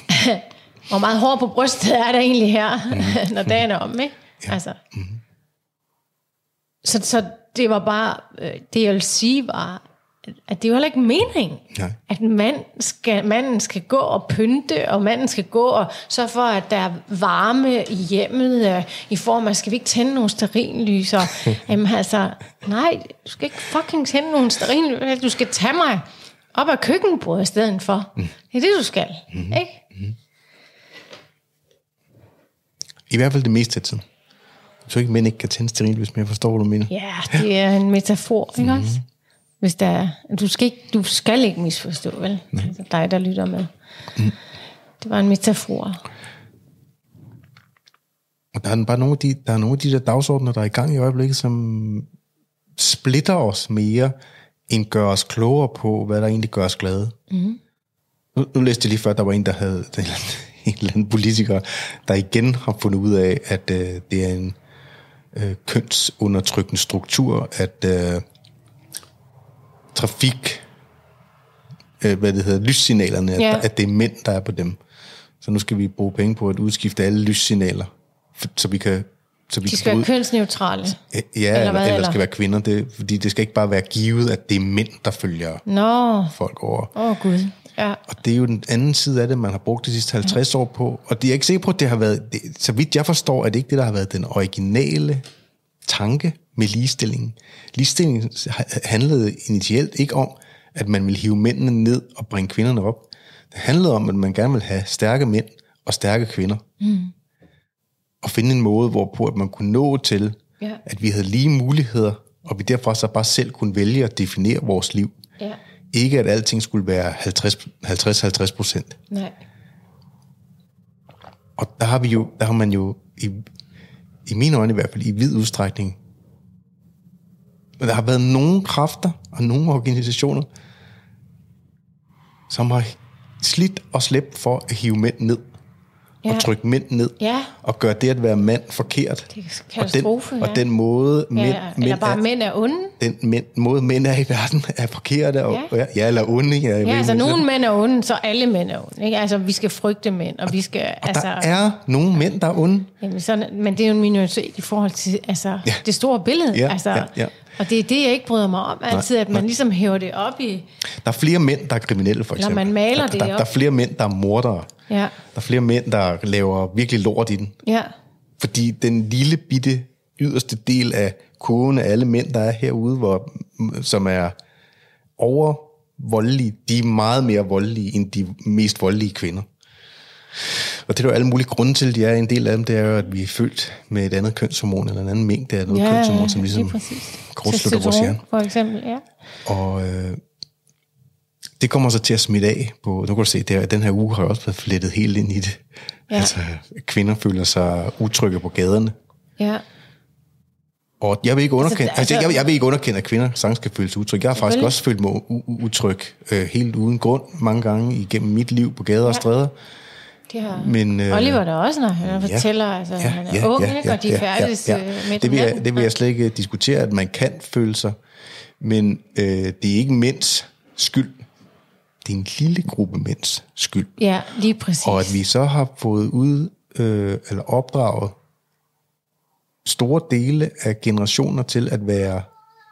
hvor meget hår på brystet er der egentlig her, mm. når dagen er om, ikke? Ja. Altså. Mm. Så, så det var bare, øh, det jeg vil sige var, at det er jo heller ikke meningen, Nej. at mand skal, manden skal gå og pynte, og manden skal gå og sørge for, at der er varme i hjemmet, øh, i form af, skal vi ikke tænde nogle sterinlyser? Jamen altså, nej, du skal ikke fucking tænde nogle sterinlyser, du skal tage mig op af køkkenbordet i stedet for. Mm. Det er det, du skal, mm. ikke? I hvert fald det meste af tiden. Jeg tror ikke, mænd ikke kan tænde stearinlys, men jeg forstår, hvad du mener. Ja, det er en metafor, ikke Mhm. også? Hvis der er, du, skal ikke, du skal ikke misforstå, vel? Altså dig, der lytter med. Mhm. Det var en metafor. Og der er bare nogle af de, der er nogle af de der dagsordner, der er i gang i øjeblikket, som splitter os mere, end gør os klogere på, hvad der egentlig gør os glade. Mm. Nu, nu læste jeg lige før, der var en, der havde en eller anden, en eller anden politiker, der igen har fundet ud af, at øh, det er en øh, kønsundertrykkende struktur, at øh, trafik, øh, hvad det hedder, lyssignalerne, Ja. at, at det er mænd, der er på dem. Så nu skal vi bruge penge på at udskifte alle lyssignaler, for, så vi kan... Så vi De kan skal være ud- kønsneutrale. Ja, Eller eller, hvad, eller, eller eller? skal være kvinder. Det, fordi det skal ikke bare være givet, at det er mænd, der følger Nå, folk over. åh oh, gud. Ja. Og det er jo den anden side af det, man har brugt de sidste 50 år på. Og det er ikke sikker på, at det har været... Det, så vidt jeg forstår, er det ikke det, der har været den originale tanke med ligestillingen. Ligestillingen handlede initielt ikke om, at man ville hive mændene ned og bringe kvinderne op. Det handlede om, at man gerne ville have stærke mænd og stærke kvinder. Mm. Og finde en måde, hvorpå at man kunne nå til, Ja. at vi havde lige muligheder, og vi derfor så bare selv kunne vælge at definere vores liv. Ikke at alting skulle være 50-50 procent. Nej. Og der har vi jo, der har man jo i, i mine øjne i hvert fald i vid udstrækning, men der har været nogle kræfter og nogle organisationer, som har slidt og slæbt for at hive mænd ned. Ja. Og trykke mænd ned. Ja. Og gøre det at være mand forkert. Det er og, den, ja. og den måde, Ja, mænd, ja. Eller bare er, mænd er onde. den mænd, måde mænd er i verden er forkerte. Og, Ja. ja. eller onde. Ja, Ja, altså nogle mænd er onde, så alle mænd er onde. Ikke? Altså, vi skal frygte mænd, og vi skal... Og altså, der er nogle mænd, der er onde. Jamen, sådan, men det er jo en minoritet i forhold til altså, ja. Det store billede. Ja, altså, ja, ja. Og det er det, jeg ikke bryder mig om altid, at man ligesom hæver det op i... Der er flere mænd, der er kriminelle, for Når eksempel. man maler der, det der, op. der er flere mænd, der er mordere. Ja, Der er flere mænd, der laver virkelig lort i den. ja, Fordi den lille bitte yderste del af kogen af alle mænd, der er herude, hvor, som er overvoldelige, de er meget mere voldelige end de mest voldelige kvinder. Og det er jo alle mulige grunde til, de er en del af dem, det er jo, at vi er født med et andet kønshormon, eller en anden mængde af noget ja, kønshormon, som lige ligesom kortslutter vores hjerne. For eksempel, ja. Og øh, det kommer så til at smitte af på, nu kan du se, det er, den her uge har jo også været flettet helt ind i det. Ja. Ja. Altså, kvinder føler sig utrygge på gaderne. ja. Og jeg vil ikke underkende, altså, altså- altså, jeg, jeg vil ikke underkende, at kvinder sagtens skal føle sig utrygge. Jeg har faktisk også følt mig utryg øh, helt uden grund mange gange igennem mit liv på gader og stræder. Det har Men, øh, Oliver der også, når han fortæller, altså, ja, han er ung, ikke? og de færdes ja, ja. med det vil, jeg, det vil jeg slet ikke diskutere, at man kan føle sig, men øh, det er ikke mænds skyld. Det er en lille gruppe mænds skyld. Ja, lige præcis. Og at vi så har fået ud, øh, eller opdraget store dele af generationer til at være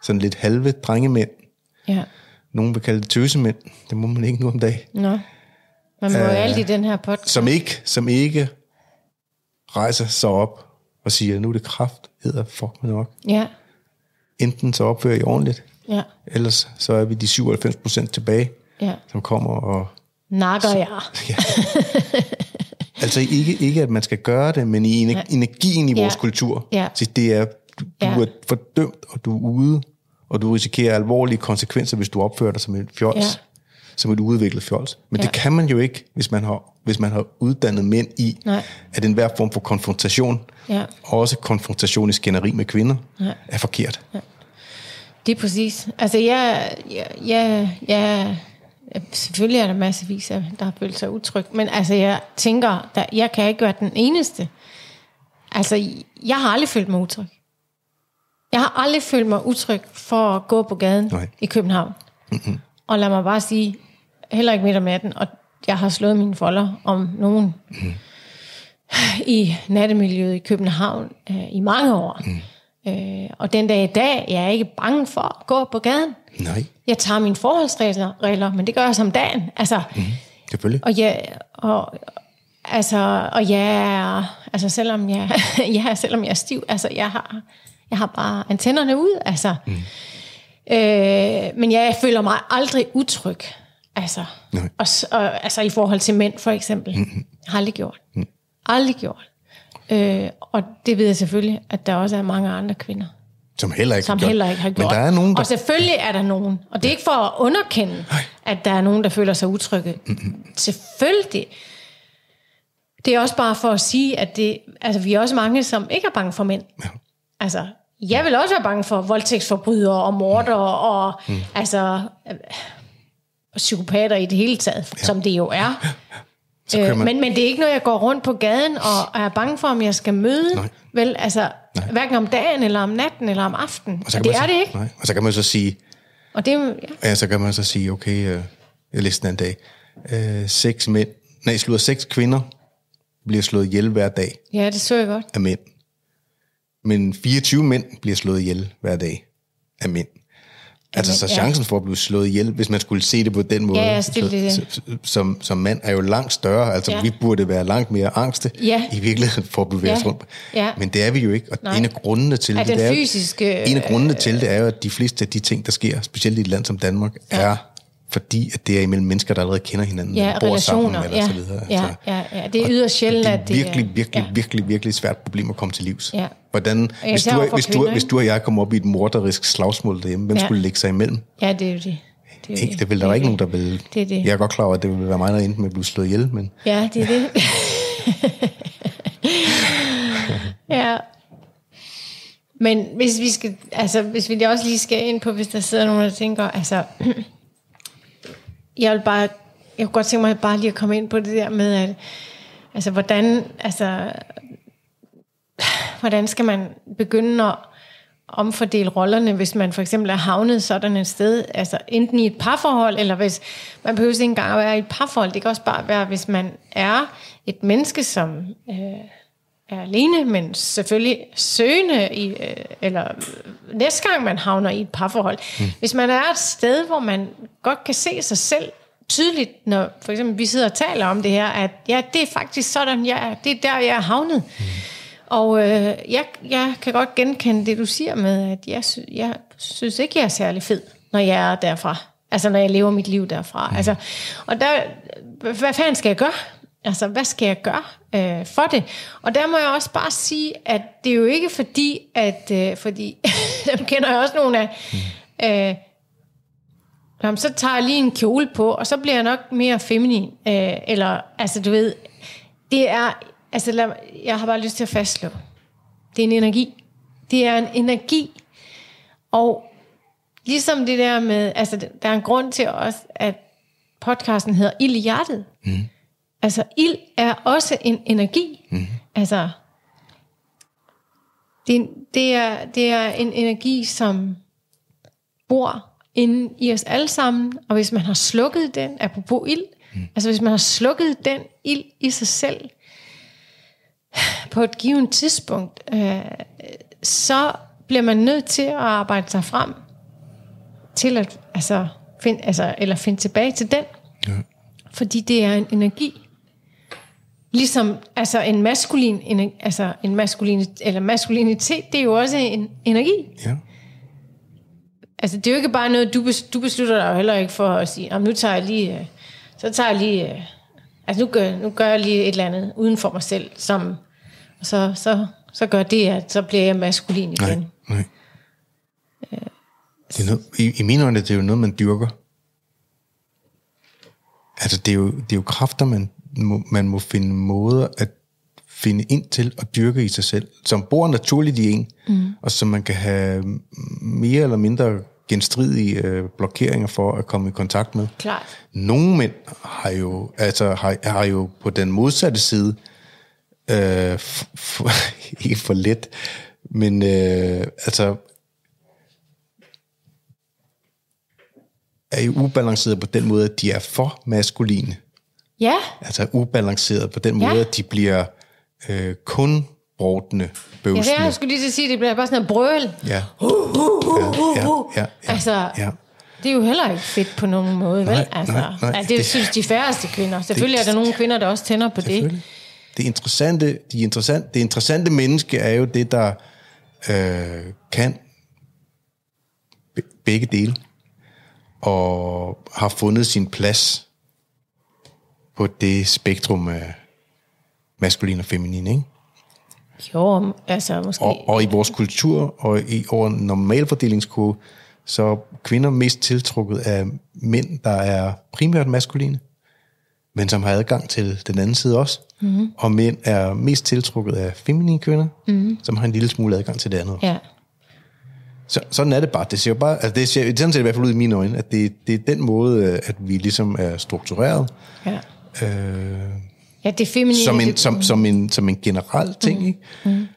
sådan lidt halve drengemænd. Ja. Nogen vil kalde det tøsemænd. Det må man ikke nu om dagen. Nå. Man må jo alt i den her podcast. Som ikke, som ikke rejser sig op og siger, nu er det kraft, hedder fuck med nok. Ja, Enten så opfører I ordentligt, ja, ellers så er vi de 97 procent tilbage, ja. som kommer og... Nakker jeg. Ja. altså ikke, ikke, at man skal gøre det, men i ener- energien i vores Ja. kultur. Ja. Så det er, du, du Ja. er fordømt, og du er ude, og du risikerer alvorlige konsekvenser, hvis du opfører dig som et fjols. Ja. Som et udviklet fjols. Men Ja. det kan man jo ikke, hvis man har, hvis man har uddannet mænd i, Nej. at enhver form for konfrontation, Ja. også konfrontation i skænderi med kvinder, Ja. er forkert. Det er præcis. Altså, jeg, jeg, jeg, jeg, selvfølgelig er der massevis af, der har følt sig utryg, men altså, jeg tænker, der, jeg kan ikke være den eneste. Altså, jeg har aldrig følt mig utryg. Jeg har aldrig følt mig utryg for at gå på gaden Nej. i København. Mm-hmm. Og lad mig bare sige, heller ikke midt om natten, og jeg har slået mine folder om nogen mm. i nattemiljøet i København øh, i mange år. Mm. Øh, og den dag i dag, jeg er ikke bange for at gå på gaden. Nej, Jeg tager mine forholdsregler, regler, men det gør jeg som dagen. Altså, mm. selvfølgelig. og jeg, og, altså, og jeg, altså selvom jeg, ja, selvom jeg er stiv, altså jeg har, jeg har bare antennerne ud, altså. Mm. Øh, men jeg føler mig aldrig utryg, altså. Nej. Og, og, altså i forhold til mænd for eksempel. Mm. Har aldrig gjort. Mm. Aldrig gjort. Øh, og det ved jeg selvfølgelig, at der også er mange andre kvinder, Som heller ikke som har heller ikke har gjort. Men der er nogen, der... Og selvfølgelig er der nogen. Og det er ikke for at underkende, at der er nogen, der føler sig utrygge. Mm-hmm. Selvfølgelig. Det er også bare for at sige, at det, altså, vi er også mange, som ikke er bange for mænd. Ja. Altså, jeg vil også være bange for voldtægtsforbrydere og mordere, og mm. altså... øh, psykopater i det hele taget, ja. som det jo er. Så Øh, man- men, men det er ikke noget, jeg går rundt på gaden og er bange for, om jeg skal møde. Nej. Vel, altså, Nej. hverken om dagen, eller om natten, eller om aftenen. Og så Og kan det man er så, det ikke. Nej. Og så kan man så sige, Og det ja. ja, så kan man så sige, okay, øh, jeg læste den anden dag, øh, seks mænd, nej, slutter seks kvinder bliver slået ihjel hver dag ja, det så jeg godt. af mænd. Men 24 mænd bliver slået ihjel hver dag af mænd. Altså, så ja. chancen for at blive slået ihjel, hvis man skulle se det på den måde, Ja, ja, det. så, så, som, som mand, er jo langt større. Altså, Ja. ja. vi burde være langt mere angste Ja. i virkeligheden for at bevæge os Ja. rundt. Ja. Men det er vi jo ikke, og Nej. en af grundene til Er det, det er, fysiske, en af grundene til det er jo, at de fleste af de ting, der sker, specielt i et land som Danmark, ja. er fordi, at det er imellem mennesker, der allerede kender hinanden, Ja, bor sammen, eller ja. så videre. Ja, Altså, ja, ja, det er yderst sjældent, at det er det virkelig, virkelig, ja. virkelig, virkelig svært problem at komme til livs. Ja. Hvordan, hvis, især du, hvis, du, hvis du og jeg kommer op i et morderisk slagsmål derhjemme, hvem Ja. skulle lægge sig imellem? Ja, det er jo det. Det, Ikke? Det vil der er var ikke det. nogen, der vil... Det er det. Jeg er godt klar over, at det vil være mig, der endte med at blive slået ihjel, men Ja, det er det. ja. Men hvis vi skal, altså hvis vi også lige skal ind på, hvis der sidder nogen, der tænker, altså, jeg vil bare, jeg kunne godt tænke mig bare lige at komme ind på det der med, at, altså hvordan, altså, hvordan skal man begynde at omfordele rollerne, hvis man for eksempel er havnet sådan et sted, altså enten i et parforhold, eller hvis man behøver ikke engang at være i et parforhold, det kan også bare være, hvis man er et menneske, som øh, er alene, men selvfølgelig søgende, i, øh, eller næste gang man havner i et parforhold. Mm. Hvis man er et sted, hvor man godt kan se sig selv tydeligt, når for eksempel vi sidder og taler om det her, at ja, det er faktisk sådan, jeg er, det er der, jeg er havnet. Mm. Og øh, jeg, jeg kan godt genkende det, du siger med, at jeg, sy- jeg synes ikke, jeg er særlig fed, når jeg er derfra. Altså, når jeg lever mit liv derfra. Mm. Altså, og der, hvad fanden skal jeg gøre? Altså, hvad skal jeg gøre øh, for det? Og der må jeg også bare sige, at det er jo ikke fordi, at, øh, fordi, dem kender jeg også nogle af, øh, Jamen, så tager jeg lige en kjole på, og så bliver jeg nok mere feminin. Øh, eller, altså du ved, det er, altså lad, jeg har bare lyst til at fastslå. Det er en energi. Det er en energi. Og ligesom det der med, altså der er en grund til også, at podcasten hedder Ild i hjertet. Mm. Altså ild er også en energi. Mm. Altså, det, det, er, det er en energi, som bor inde i os alle sammen, og hvis man har slukket den, apropos ild, mm. altså hvis man har slukket den ild i sig selv, på et givet tidspunkt, øh, så bliver man nødt til at arbejde sig frem til at altså, find, altså, eller finde tilbage til den. Ja. Fordi det er en energi. Ligesom altså en maskulin, en, altså en maskulin, eller maskulinitet, det er jo også en energi. ja. Altså, det er jo ikke bare noget, du, bes, du beslutter dig jo heller ikke for at sige, "Nå, men nu tager jeg lige, øh, så tager jeg lige, øh, altså nu gør, nu gør jeg lige et eller andet uden for mig selv, som, og så, så, så gør det, at så bliver jeg maskulin igen. Nej, nej. Det er noget, i, I mine øjne det er jo noget, man dyrker. Altså, det er jo, det er jo kræfter, man må, man må finde måder at finde ind til og dyrke i sig selv, som bor naturligt i en, mm. og som man kan have mere eller mindre genstridige øh, blokeringer for at komme i kontakt med. Klart. Nogle mænd har jo, altså, har, har jo på den modsatte side, øh, f- f- ikke for let, men øh, altså, er jo ubalanceret på den måde, at de er for maskuline. Ja, Altså ubalanceret på den Ja. måde, at de bliver øh, kun brådende, ja det bøvsende. jeg skulle lige til at sige, det bliver bare sådan en brøl. Ja, Uh, uh, uh, ja, uh. ja, ja, Altså, ja. det er jo heller ikke fedt på nogen måde, vel? Nej, Altså, nej, nej. ja, det, Det- synes de færreste kvinder. Selvfølgelig er der nogle kvinder, der også tænder på det. Det interessante, de interessant, det interessante menneske er jo det, der øh, kan be- begge dele, og har fundet sin plads på det spektrum af maskulin og feminin, ikke? Jo, altså måske... Og, og i vores kultur og i over en normalfordelingskode, så er kvinder mest tiltrukket af mænd, der er primært maskuline, men som har adgang til den anden side også. Mm. Og mænd er mest tiltrukket af feminine kvinder, mm. som har en lille smule adgang til det andet. Ja. Så, sådan er det bare. Det ser jo bare, altså det ser, sådan ser det i hvert fald ud i mine øjne, at det, det er den måde, øh, at vi ligesom er struktureret. Ja. Øh, Ja, det feminine. som, en, som, som, en, som en generel ting, mm. ikke? Mm.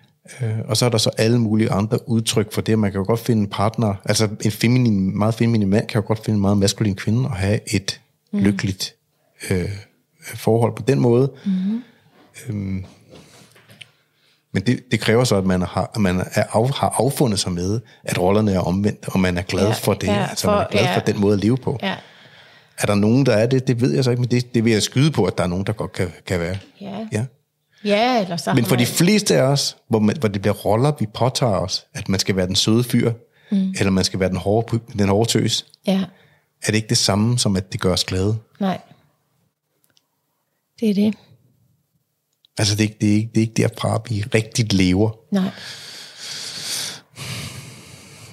Øh, og så er der så alle mulige andre udtryk for det. Man kan jo godt finde en partner, altså en feminin, meget feminin mand kan jo godt finde en meget maskulin kvinde og have et mm. lykkeligt øh, forhold på den måde. Mm. Øhm, men det, det kræver så, at man, har, at man er af, har affundet sig med, at rollerne er omvendt, og man er glad Ja, for det. ja, altså man er for- glad ja. for den måde at leve på. Ja. Er der nogen, der er det? Det ved jeg så ikke, men det, det vil jeg skyde på, at der er nogen, der godt kan, kan være. Ja. ja. Ja, eller så Men for de man- fleste af os, hvor, man, hvor det bliver roller, vi påtager os, at man skal være den søde fyr, mm. eller man skal være den hårde, den hårde tøs, Ja, er det ikke det samme, som at det gør os glade? nej. Det er det. Altså, det er, ikke, det, er ikke, det er ikke derfra, vi rigtigt lever. Nej.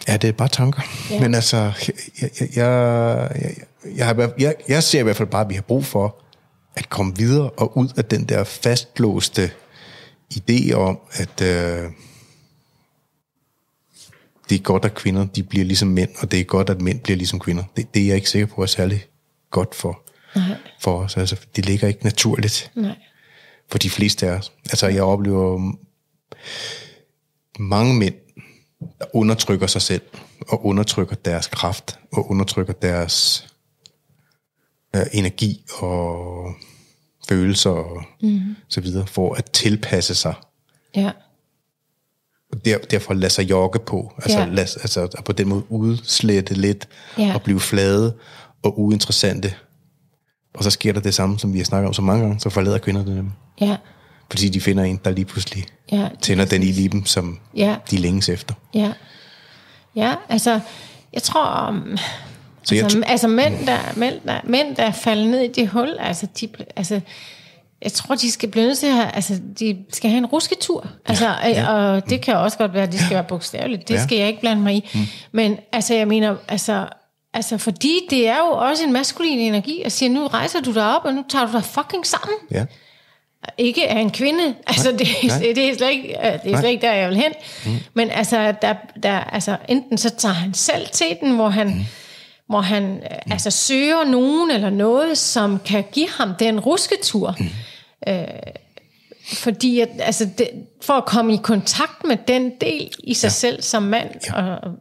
Ja, det er bare tanker. Ja. Men altså, jeg, jeg, jeg, jeg, jeg, jeg, jeg ser i hvert fald bare, at vi har brug for at komme videre og ud af den der fastlåste idé om, at øh, det er godt, at kvinder de bliver ligesom mænd, og det er godt, at mænd bliver ligesom kvinder. Det, det er jeg ikke sikker på er særlig godt for, Nej. for os. Altså, det ligger ikke naturligt Nej. for de fleste af os. Altså, jeg oplever mange mænd, der undertrykker sig selv, og undertrykker deres kraft, og undertrykker deres øh, energi og følelser og mm. så videre, for at tilpasse sig. Ja. Og der, derfor lade sig jogge på. Altså, Ja. lad, altså på den måde udslette lidt, Ja. og blive flade og uinteressante. Og så sker der det samme, som vi har snakket om så mange gange, så forlader kvinderne dem. Ja. Fordi de finder en, der lige pludselig Ja. tænder den i liben, som Ja. de længes efter. Ja. Ja, altså, jeg tror, um, Så jeg altså, tr- altså mænd, der, mænd, der, mænd, der er faldet ned i det hul, altså, de, altså, jeg tror, de skal blive nødt til at have, altså, de skal have en rusketur. Altså, ja, og det kan også godt være, at det skal være bogstaveligt. Det Ja. ja. skal jeg ikke blande mig i. Mm. Men altså, jeg mener, altså, altså, fordi det er jo også en maskulin energi, at sige, nu rejser du dig op, og nu tager du dig fucking sammen. Ja. Ikke af en kvinde. Altså, det, nej. det, det er slet ikke, øh, det er slet ikke der, jeg vil hen. Mm. Men altså, der, der, altså, enten så tager han selv til den, hvor han, mm. Hvor han mm. altså, søger nogen eller noget, som kan give ham den rusketur. Mm. Øh, fordi at, altså, det, for at komme i kontakt med den del i sig ja. selv som mand. Ja. Og,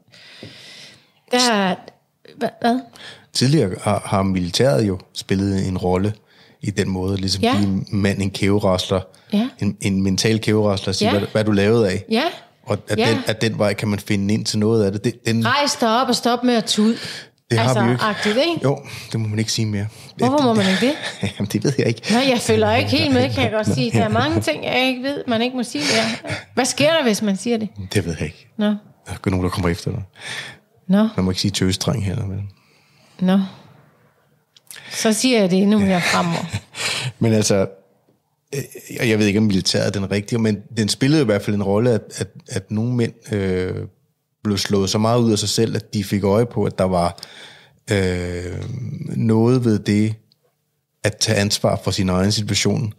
der, hvad? hvad? Tidligere har, har militæret jo spillet en rolle i den måde, ligesom Ja. en mand en kæverasler, Ja. en, en mental kæverasler, sige, Ja. hvad, hvad du lavet af? Ja. Og at, Ja. den, at den vej kan man finde ind til noget af det. det den, Rejs dig op og stop med at tude. Det har altså, vi jo ikke. Agtigt, ikke? Jo, det må man ikke sige mere. Hvorfor må man ikke det? Jamen, det ved jeg ikke. Nå, jeg følger ikke helt med, kan jeg godt sige. Der er mange ting, jeg ikke ved, man ikke må sige. Ja. Hvad sker der, hvis man siger det? Det ved jeg ikke. Nå, Der er nogen, der kommer efter dig. nå, Man må ikke sige tøsdreng heller. Men, nå. Så siger jeg det endnu mere fremover. men altså, øh, jeg ved ikke, om militæret er den rigtige, men den spillede i hvert fald en rolle, at, at, at nogle mænd øh, blev slået så meget ud af sig selv, at de fik øje på, at der var øh, noget ved det, at tage ansvar for sin egen situation,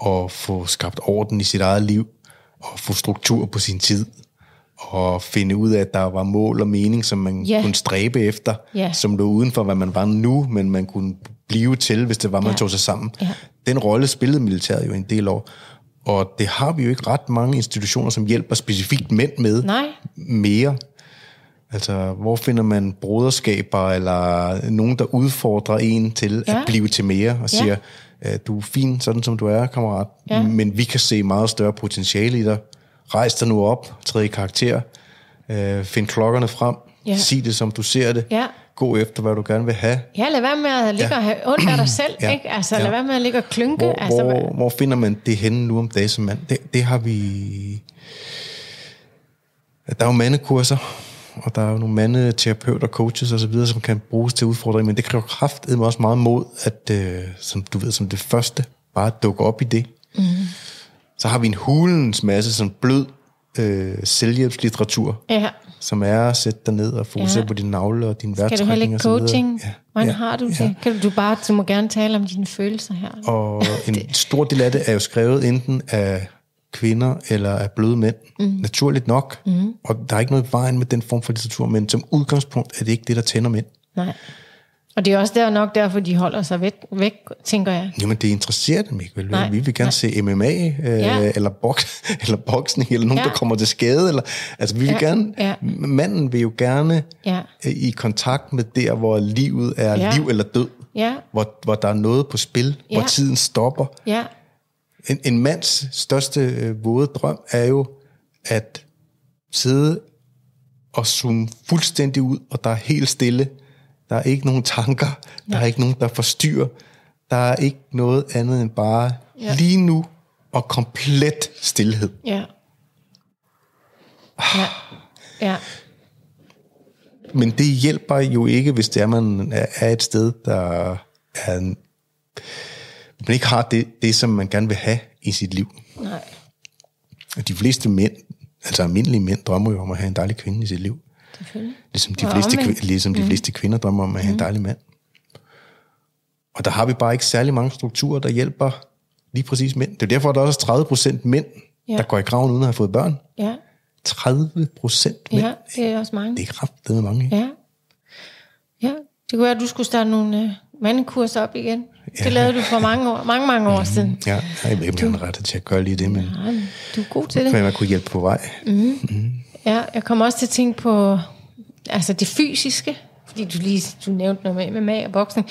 og få skabt orden i sit eget liv, og få struktur på sin tid, og finde ud af, at der var mål og mening, som man Ja. kunne stræbe efter, Ja. som lå uden for, hvad man var nu, men man kunne blive til, hvis det var, man Ja. tog sig sammen. Ja. Den rolle spillede militæret jo en del år, og det har vi jo ikke ret mange institutioner, som hjælper specifikt mænd med Nej, mere. Altså, hvor finder man broderskaber, eller nogen, der udfordrer en til ja. Ja. at blive til mere, og Ja. siger, "Øh, du er fin, sådan som du er, kammerat, Ja. men vi kan se meget større potentiale i dig. Rejs dig nu op, træd i karakter, øh, find klokkerne frem, Ja. sig det, som du ser det, Ja. Gå efter, hvad du gerne vil have. ja, lad være med at ligge ja. og have ondt af dig selv, Ja. ikke? Altså, Ja. lad være med at ligge og klynke. Hvor, altså, hvor, hvor finder man det henne nu om dagen som mand? Det, det har vi... Der er jo mandekurser, og der er jo nogle mandeterapeuter, coaches osv., som kan bruges til udfordringer, men det kræver kraftedeme også meget mod, at øh, som du ved, som det første, bare dukke op i det. Mm. Så har vi en hulens masse sådan blød øh, selvhjælpslitteratur, Ja. Som er at sætte dig ned og fokusere Ja. på dine navle og din Skal du så videre. coaching? Ja. Hvordan ja. har du det? Ja. Kan du, du, bare, du må gerne tale om dine følelser her. Og en stor del af det er jo skrevet enten af kvinder, eller er bløde mænd, mm. naturligt nok. Mm. Og der er ikke noget i vejen med den form for litteratur, men som udgangspunkt er det ikke det, der tænder mænd. Nej. Og det er også der nok derfor, de holder sig væk, væk tænker jeg. Jamen, det interesserer dem ikke, vel? Nej, vi vil gerne se MMA, øh, Ja. eller, boks, eller boksning, eller nogen, Ja. der kommer til skade. Eller, altså, vi vil Ja, gerne, ja. manden vil jo gerne Ja. øh, i kontakt med der, hvor livet er Ja. liv eller død. Ja, Hvor, hvor der er noget på spil, hvor Ja. tiden stopper. ja, En, en mands største øh, våde drøm er jo at sidde og zoome fuldstændig ud, og der er helt stille. Der er ikke nogen tanker. Der er ikke nogen, der forstyrrer. Der er ikke noget andet end bare Ja. lige nu og komplet stillhed. ja. Ja, ja, Men det hjælper jo ikke, hvis det er, man er- et sted, der er en, man ikke har det, det, som man gerne vil have i sit liv. nej. Og de fleste mænd, altså almindelige mænd, drømmer jo om at have en dejlig kvinde i sit liv. Ligesom de fleste, kvi- ligesom de fleste kvinder drømmer om at have en dejlig mand. Og der har vi bare ikke særlig mange strukturer, der hjælper lige præcis mænd. Det er derfor, at der også er 30 procent mænd, Ja. der går i graven uden at have fået børn. Ja, 30 procent mænd. ja, det er også mange. Det er kraftigt mange. ikke? Ja. Ja, det kunne være, at du skulle starte nogle øh, mandekurser op igen. Det Ja. lavede du for mange år, mange, mange år siden. Ja, jeg ved ikke, om jeg ret til at gøre lige det, men, Ja, du er god til det. men man kunne hjælpe på vej. Ja, jeg kommer også til at tænke på altså det fysiske, fordi du lige du nævnte noget med MMA og boksning.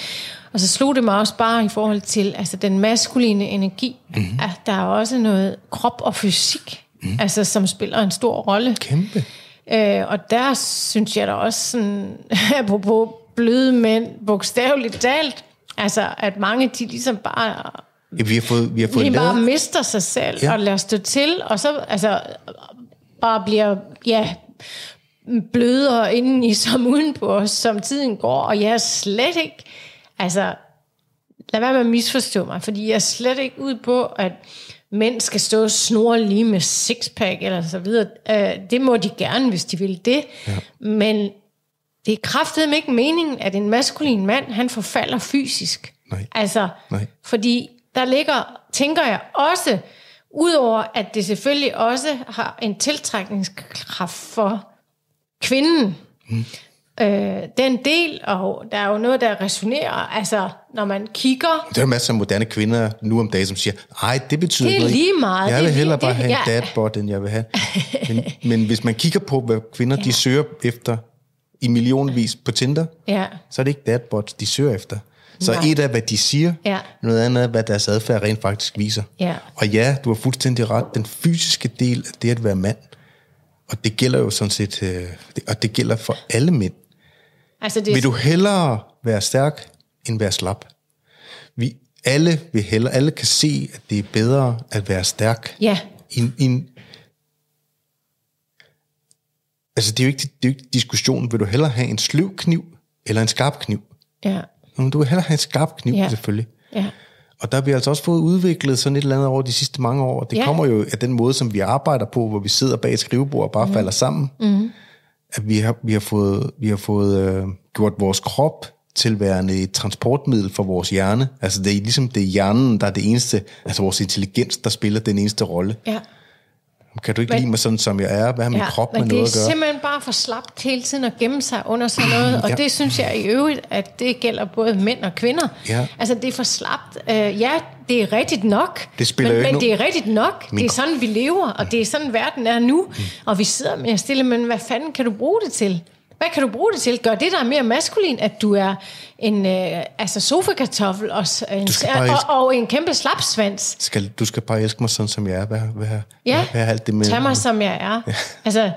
Og så slog det mig også bare i forhold til altså den maskuline energi, mm-hmm. at der er også noget krop og fysik, mm. altså som spiller en stor rolle. Kæmpe. Øh, og der synes jeg da også sådan, apropos bløde mænd, bogstaveligt talt, altså at mange de ligesom bare vi har fået, vi har fået de bare lavet... mister sig selv ja. og lader stå til, og så altså, bare bliver ja, blødere indeni som udenpå os, som tiden går, og jeg er slet ikke, altså, lad være med at misforstå mig, fordi jeg er slet ikke ud på, at mænd skal stå og snore lige med sixpack eller så videre. Øh, det må de gerne, hvis de vil det. Ja. Men det er kraftedeme ikke meningen, at en maskulin mand, han forfalder fysisk. Nej. Altså, Nej. fordi der ligger, tænker jeg også, udover at det selvfølgelig også har en tiltrækningskraft for kvinden, mm. øh, den del, og der er jo noget, der resonerer, altså når man kigger, Der er masser af moderne kvinder nu om dagen, som siger, ej, det betyder Det er lige meget. Jeg vil er hellere bare det- have en ja. dadbot, end jeg vil have. Men, men hvis man kigger på, hvad kvinder de søger efter i millionvis på Tinder, ja, så er det ikke dadbots, de søger efter. Så Nej. et af, hvad de siger, Ja. noget andet er, hvad deres adfærd rent faktisk viser. Ja. Og ja, du har fuldstændig ret. Den fysiske del af det at være mand, og det gælder jo sådan set, øh, og det gælder for alle mænd. altså det, Vil du hellere være stærk, end være slap? Vi alle vil hellere, alle kan se, at det er bedre at være stærk. ja, I, en- i en, altså det er, jo ikke, det er jo ikke diskussionen, vil du hellere have en sløv kniv, eller en skarp kniv? ja, Men du vil hellere have en skarp kniv, Ja. selvfølgelig. ja, Og der har vi altså også fået udviklet sådan et eller andet over de sidste mange år. Det Ja. kommer jo af den måde, som vi arbejder på, hvor vi sidder bag et skrivebord og bare mm. falder sammen. Mm. At vi har, vi har fået, vi har fået øh, gjort vores krop til værende et transportmiddel for vores hjerne. Altså det er ligesom det er hjernen, der er det eneste, altså vores intelligens, der spiller den eneste rolle. ja. Kan du ikke Men- lide mig sådan, som jeg er? Hvad har min ja, krop med det noget er at gøre? simpelthen bare for slapt hele tiden at gemme sig under sådan noget, og Ja. det synes jeg i øvrigt, at det gælder både mænd og kvinder. Ja. Altså det er for slapt. Uh, ja, det er rigtigt nok, Det spiller men, men no- det er rigtigt nok. Min det er sådan, vi lever, og det er sådan, verden er nu. Mm. Og vi sidder med at stille, men hvad fanden kan du bruge det til? Hvad kan du bruge det til? Gør det der mere maskulin, at du er en øh, altså sofakartoffel og, en, og, og en kæmpe slapsvans? Skal, du skal bare elske mig sådan, som jeg er. Hvad, hvad, Ja, hvad, hvad alt det med? tag mig som jeg er. Ja. Altså,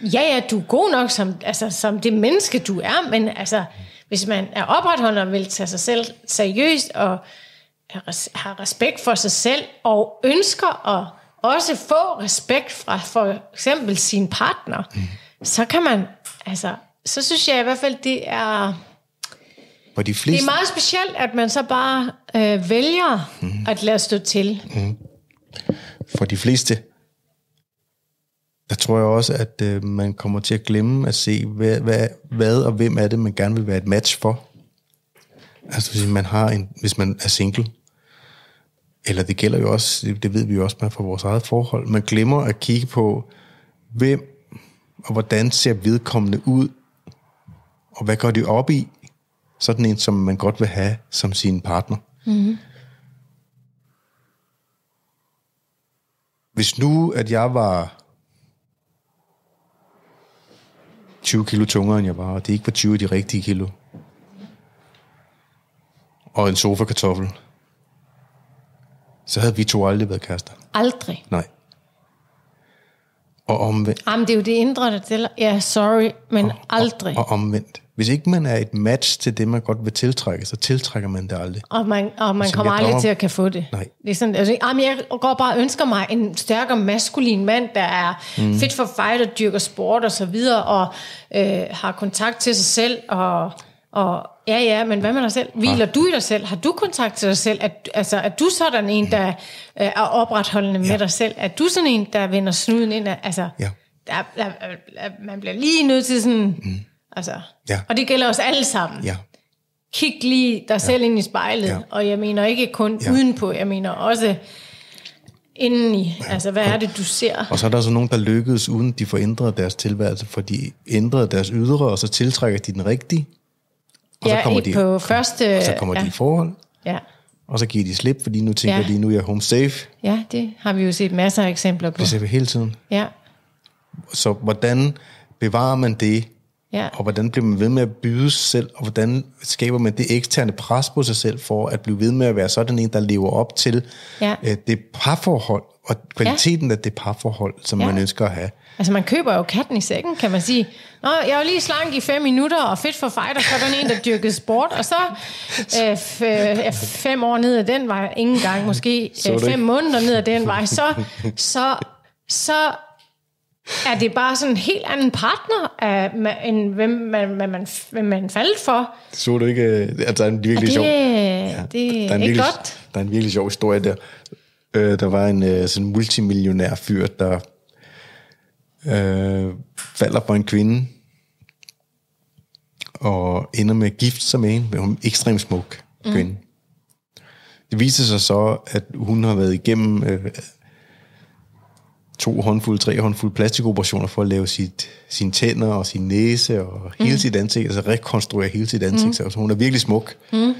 ja, ja, du er god nok som, altså, som det menneske, du er, men altså, hvis man er opretholder og vil tage sig selv seriøst og har respekt for sig selv og ønsker at også få respekt fra for eksempel sin partner, mm. så kan man, altså, så synes jeg i hvert fald, det er, For de det fleste, er meget specielt, at man så bare øh, vælger mm. at lade stå til. for de fleste, der tror jeg også, at øh, man kommer til at glemme at se, hvad, hvad, hvad og hvem er det, man gerne vil være et match for. Altså hvis man, har en, hvis man er single, eller det gælder jo også, det- det ved vi jo også med fra vores eget forhold, man glemmer at kigge på, hvem og hvordan ser vedkommende ud, og hvad går de op i, sådan en, som man godt vil have som sin partner. Mm-hmm. Hvis nu, at jeg var 20 kilo tungere, end jeg var, og det ikke var 20 af de rigtige kilo, og en sofa-kartoffel, så havde vi to aldrig været kærester. Aldrig. Nej. Og omvendt. Jamen, det er jo det indre, der tæller. Ja, sorry, men aldrig. Og omvendt. Hvis ikke man er et match til det, man godt vil tiltrække, så tiltrækker man det aldrig. Og man, og man kommer aldrig drømmer- til at kan få det. Nej. Det er sådan, altså, jamen, jeg går bare og ønsker mig en stærkere maskulin mand, der er mm. fit for fight og dyrker sport og så videre, og øh, har kontakt til sig selv, og, og ja, ja, men hvad med dig selv? Hviler du i dig selv? Har du kontakt til dig selv? Er, altså, er du sådan en, der øh, er opretholdende med dig selv? Er du sådan en, der vender snuden ind? Altså, Ja. der, der, der, man bliver lige nødt til sådan... Mm. Altså, Ja. Og det gælder os alle sammen Ja. kig lige dig selv ind i spejlet, Ja. ja. og jeg mener ikke kun Ja. ja. udenpå, jeg mener også indeni. Ja. Altså, hvad er det, du ser? Og så er der så nogen, der lykkedes, uden de får ændret deres tilværelse, for de ændrede deres ydre, og så tiltrækker de den rigtige. Og ja, så kommer, de, på første... og så kommer ja, de i forhold, ja. og så giver de slip, fordi nu tænker Ja. de, nu er jeg home safe. ja, det har vi jo set masser af eksempler på. Det ser vi hele tiden. Ja, Så hvordan bevarer man det, ja. og hvordan bliver man ved med at byde sig selv, og hvordan skaber man det eksterne pres på sig selv, for at blive ved med at være sådan en, der lever op til Ja. øh, det parforhold, og kvaliteten ja. af det parforhold, som. Ja. man ønsker at have. Altså, man køber jo katten i sækken, kan man sige. Nå, jeg var lige slank i fem minutter, og fedt for fighter, så er der en, der dyrkede sport, og så øh, f- øh, fem år ned ad den vej, ingen gang, måske øh, fem måneder ned ad den vej, så, så, så er det bare sådan en helt anden partner, af, end hvem man, man, man, hvem man faldt for. Så du ikke, øh, at der er en virkelig det, sjov... ja, det er er en ikke virkelig, godt. Der er en virkelig sjov historie der. Øh, der var en øh, sådan multimillionær fyr, der øh, falder for en kvinde, og ender med at gifte sig med hende. Hun er en ekstremt smuk kvinde. Mm. Det viser sig så, at hun har været igennem øh, to håndfulde, tre håndfulde plastikoperationer for at lave sit, sine tænder og sin næse og hele mm. sit ansigt, altså rekonstruere hele sit ansigt. Mm. Så hun er virkelig smuk. Mm.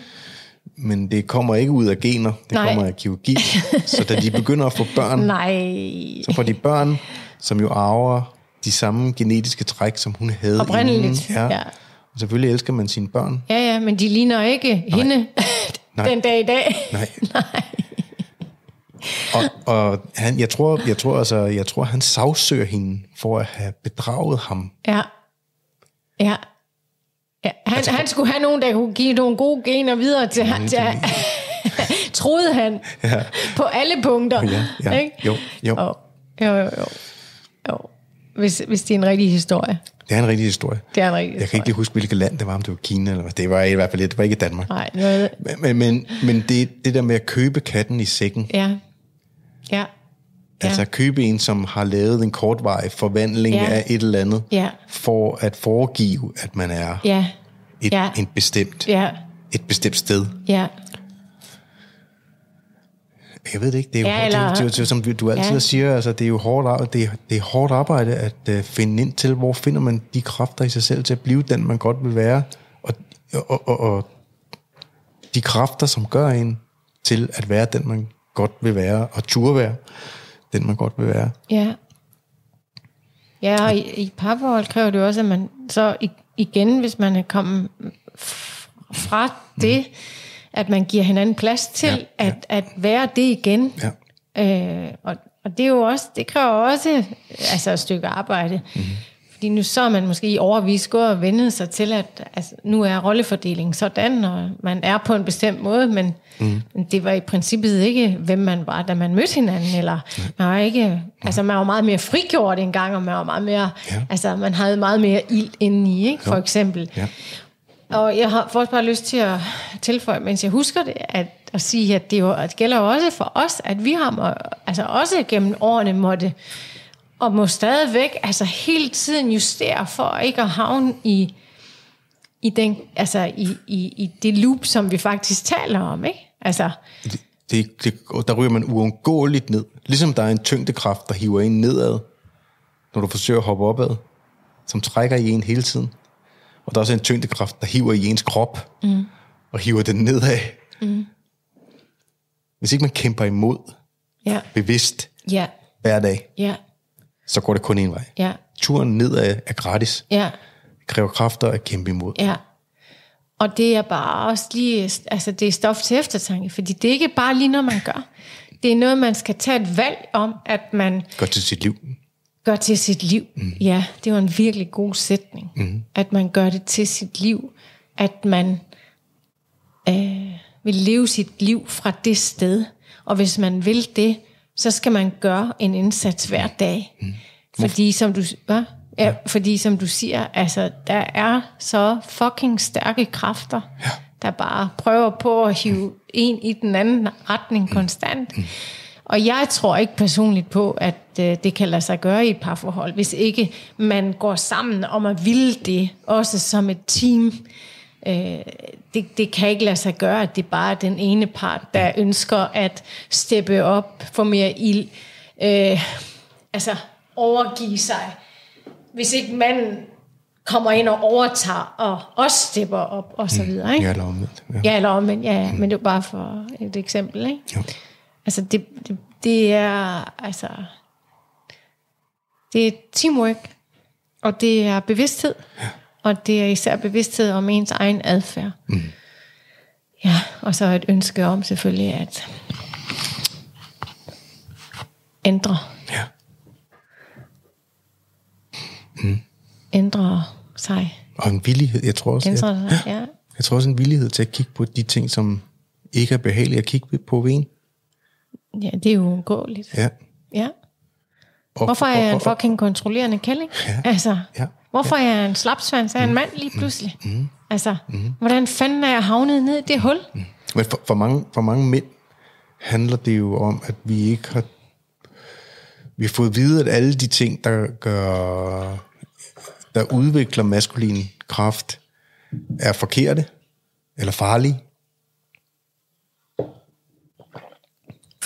Men det kommer ikke ud af gener, det Nej. kommer af kirurgi. så da de begynder at få børn, Nej. så får de børn, som jo arver de samme genetiske træk, som hun havde Oprindeligt, inden. ja. Og selvfølgelig elsker man sine børn. Ja, ja, men de ligner ikke Nej. hende Nej. den dag i dag. Nej. og, og han, jeg tror, jeg tror altså, jeg tror, han sagsøger hende for at have bedraget ham. Ja. Ja. ja. Han, altså, han skulle have nogen, der kunne give nogle gode gener videre til ham. Troede han. Ja. På alle punkter. Ja, ja. Ikke? Jo, jo. Jo, jo, jo. jo. Jo. Hvis, hvis det er en rigtig historie. Det er en rigtig historie. Det er en rigtig Jeg kan historie. ikke lige huske, hvilket land det var, om det var Kina eller hvad. Det var i hvert fald det var ikke Danmark. Nej, noget, Men, men, men, men det, det der med at købe katten i sækken, ja. Ja. ja. altså at købe en, som har lavet en kortvarig forvandling Ja. ja. af et eller andet, Ja. for at foregive, at man er Ja. et, Ja. en bestemt, Ja. et bestemt sted. Ja. Jeg ved det ikke. Det er jo, Ja, eller, det, det, er jo, som du altid Ja. siger, altså, det er jo hårdt, det det er hårdt arbejde at uh, finde ind til, hvor finder man de kræfter i sig selv til at blive den, man godt vil være. Og, og, og, og de kræfter, som gør en til at være den, man godt vil være, og turde være den, man godt vil være. Ja. Ja, og i, i parforhold kræver det jo også, at man så igen, hvis man er kommet fra det, at man giver hinanden plads til Ja, ja. At, at være det igen. Ja. Øh, og, og det er jo også, det kræver også altså et stykke arbejde. Mm-hmm. Fordi nu så er man måske i overvis gået og vendet sig til, at altså, nu er rollefordelingen sådan, og man er på en bestemt måde, men, mm. men det var i princippet ikke, hvem man var, da man mødte hinanden, eller man var ikke, altså man var meget mere frigjort engang, og man var meget mere, Ja. altså man havde meget mere ild indeni, ikke, for eksempel. Ja. Og jeg har faktisk bare lyst til at tilføje, mens jeg husker det, at, at sige, at det, jo, at det gælder også for os, at vi har må, altså også gennem årene måtte, og må stadigvæk altså hele tiden justere for ikke at havne i, i, den, altså i, i, i det loop, som vi faktisk taler om. Ikke? Altså, Det, det, det, der ryger man uundgåeligt ned. Ligesom der er en tyngdekraft, der hiver en nedad, når du forsøger at hoppe opad, som trækker i en hele tiden. Og der er også en tyngdekraft, der hiver i ens krop, mm. og hiver den nedad. Mm. Hvis ikke man kæmper imod, Ja, bevidst, ja, hver dag, ja, så går det kun en vej. ja, Turen nedad er gratis. ja, Det kræver kræfter at kæmpe imod. ja. Og det er bare også lige, altså det er stof til eftertanke, fordi det er ikke bare lige noget, man gør. Det er noget, man skal tage et valg om, at man Godt til sit liv. Gør til sit liv. Mm. Ja, det var en virkelig god sætning. Mm. At man gør det til sit liv. At man øh, vil leve sit liv fra det sted. Og hvis man vil det, så skal man gøre en indsats hver dag. Mm. Fordi som du hvad? Ja, fordi som du siger, altså der er så fucking stærke kræfter, ja. der bare prøver på at hive en i den anden retning konstant. Mm. Og jeg tror ikke personligt på, at øh, det kan lade sig gøre i et parforhold, hvis ikke man går sammen om at ville det, også som et team. Øh, det, det kan ikke lade sig gøre, at det bare er den ene part, der ønsker at steppe op, få mere ild, øh, altså overgive sig. Hvis ikke manden kommer ind og overtager, og også stepper op, og så videre. Ikke? Ja, eller omvendt. Ja. Ja, eller omvendt, ja, ja. Men det er bare for et eksempel, ikke? Jo. Altså, det, det, det er, altså, det er teamwork, og det er bevidsthed, ja. og det er især bevidsthed om ens egen adfærd. Mm. Ja, og så et ønske om selvfølgelig at ændre, ja. ændre sig, Og en villighed, jeg tror også, ændre jeg, sig, ja. jeg tror også en villighed til at kigge på de ting, som ikke er behagelige at kigge på ved en. Ja, det er jo uundgåeligt. Ja. Ja. Og, Hvorfor er jeg en fucking kontrollerende kælling? Ja. Altså, Ja. hvorfor er jeg en slapsvans af en mand lige pludselig? Mm. Altså, hvordan fanden er jeg havnet ned i det hul? Men for, for, mange, for mange mænd handler det jo om, at vi ikke har... Vi har fået at vide, at alle de ting, der gør der udvikler maskulin kraft, er forkerte eller farlige.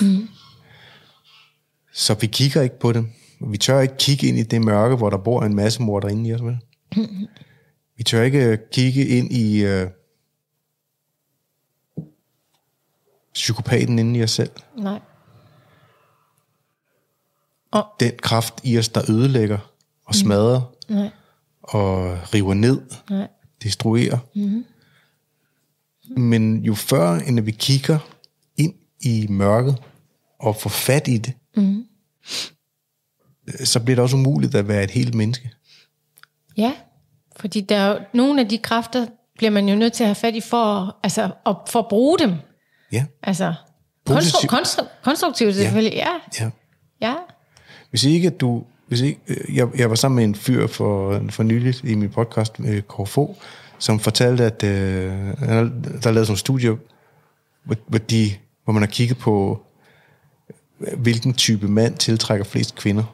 Mm. Så vi kigger ikke på dem. Vi tør ikke kigge ind i det mørke, hvor der bor en masse mor derinde i os. Vel? Mm. Vi tør ikke kigge ind i øh, psykopaten inde i os selv. Nej. Den kraft i os, der ødelægger og smadrer Nej. og river ned, Nej. destruerer. Mm-hmm. Men jo før, end vi kigger i mørket og får fat i det, mm-hmm. så bliver det også umuligt at være et helt menneske. Ja, fordi der er jo, nogle af de kræfter, bliver man jo nødt til at have fat i for, altså, at, for at bruge dem. Ja, Altså, konstru- konstru- konstruktivt selvfølgelig, ja. ja. ja. Hvis ikke at du... Hvis ikke, øh, jeg, jeg var sammen med en fyr for, for nyligt i min podcast med Korfo, som fortalte, at øh, der er lavet sådan nogle studier, hvor, hvor, de, hvor man har kigget på, hvilken type mand tiltrækker flest kvinder.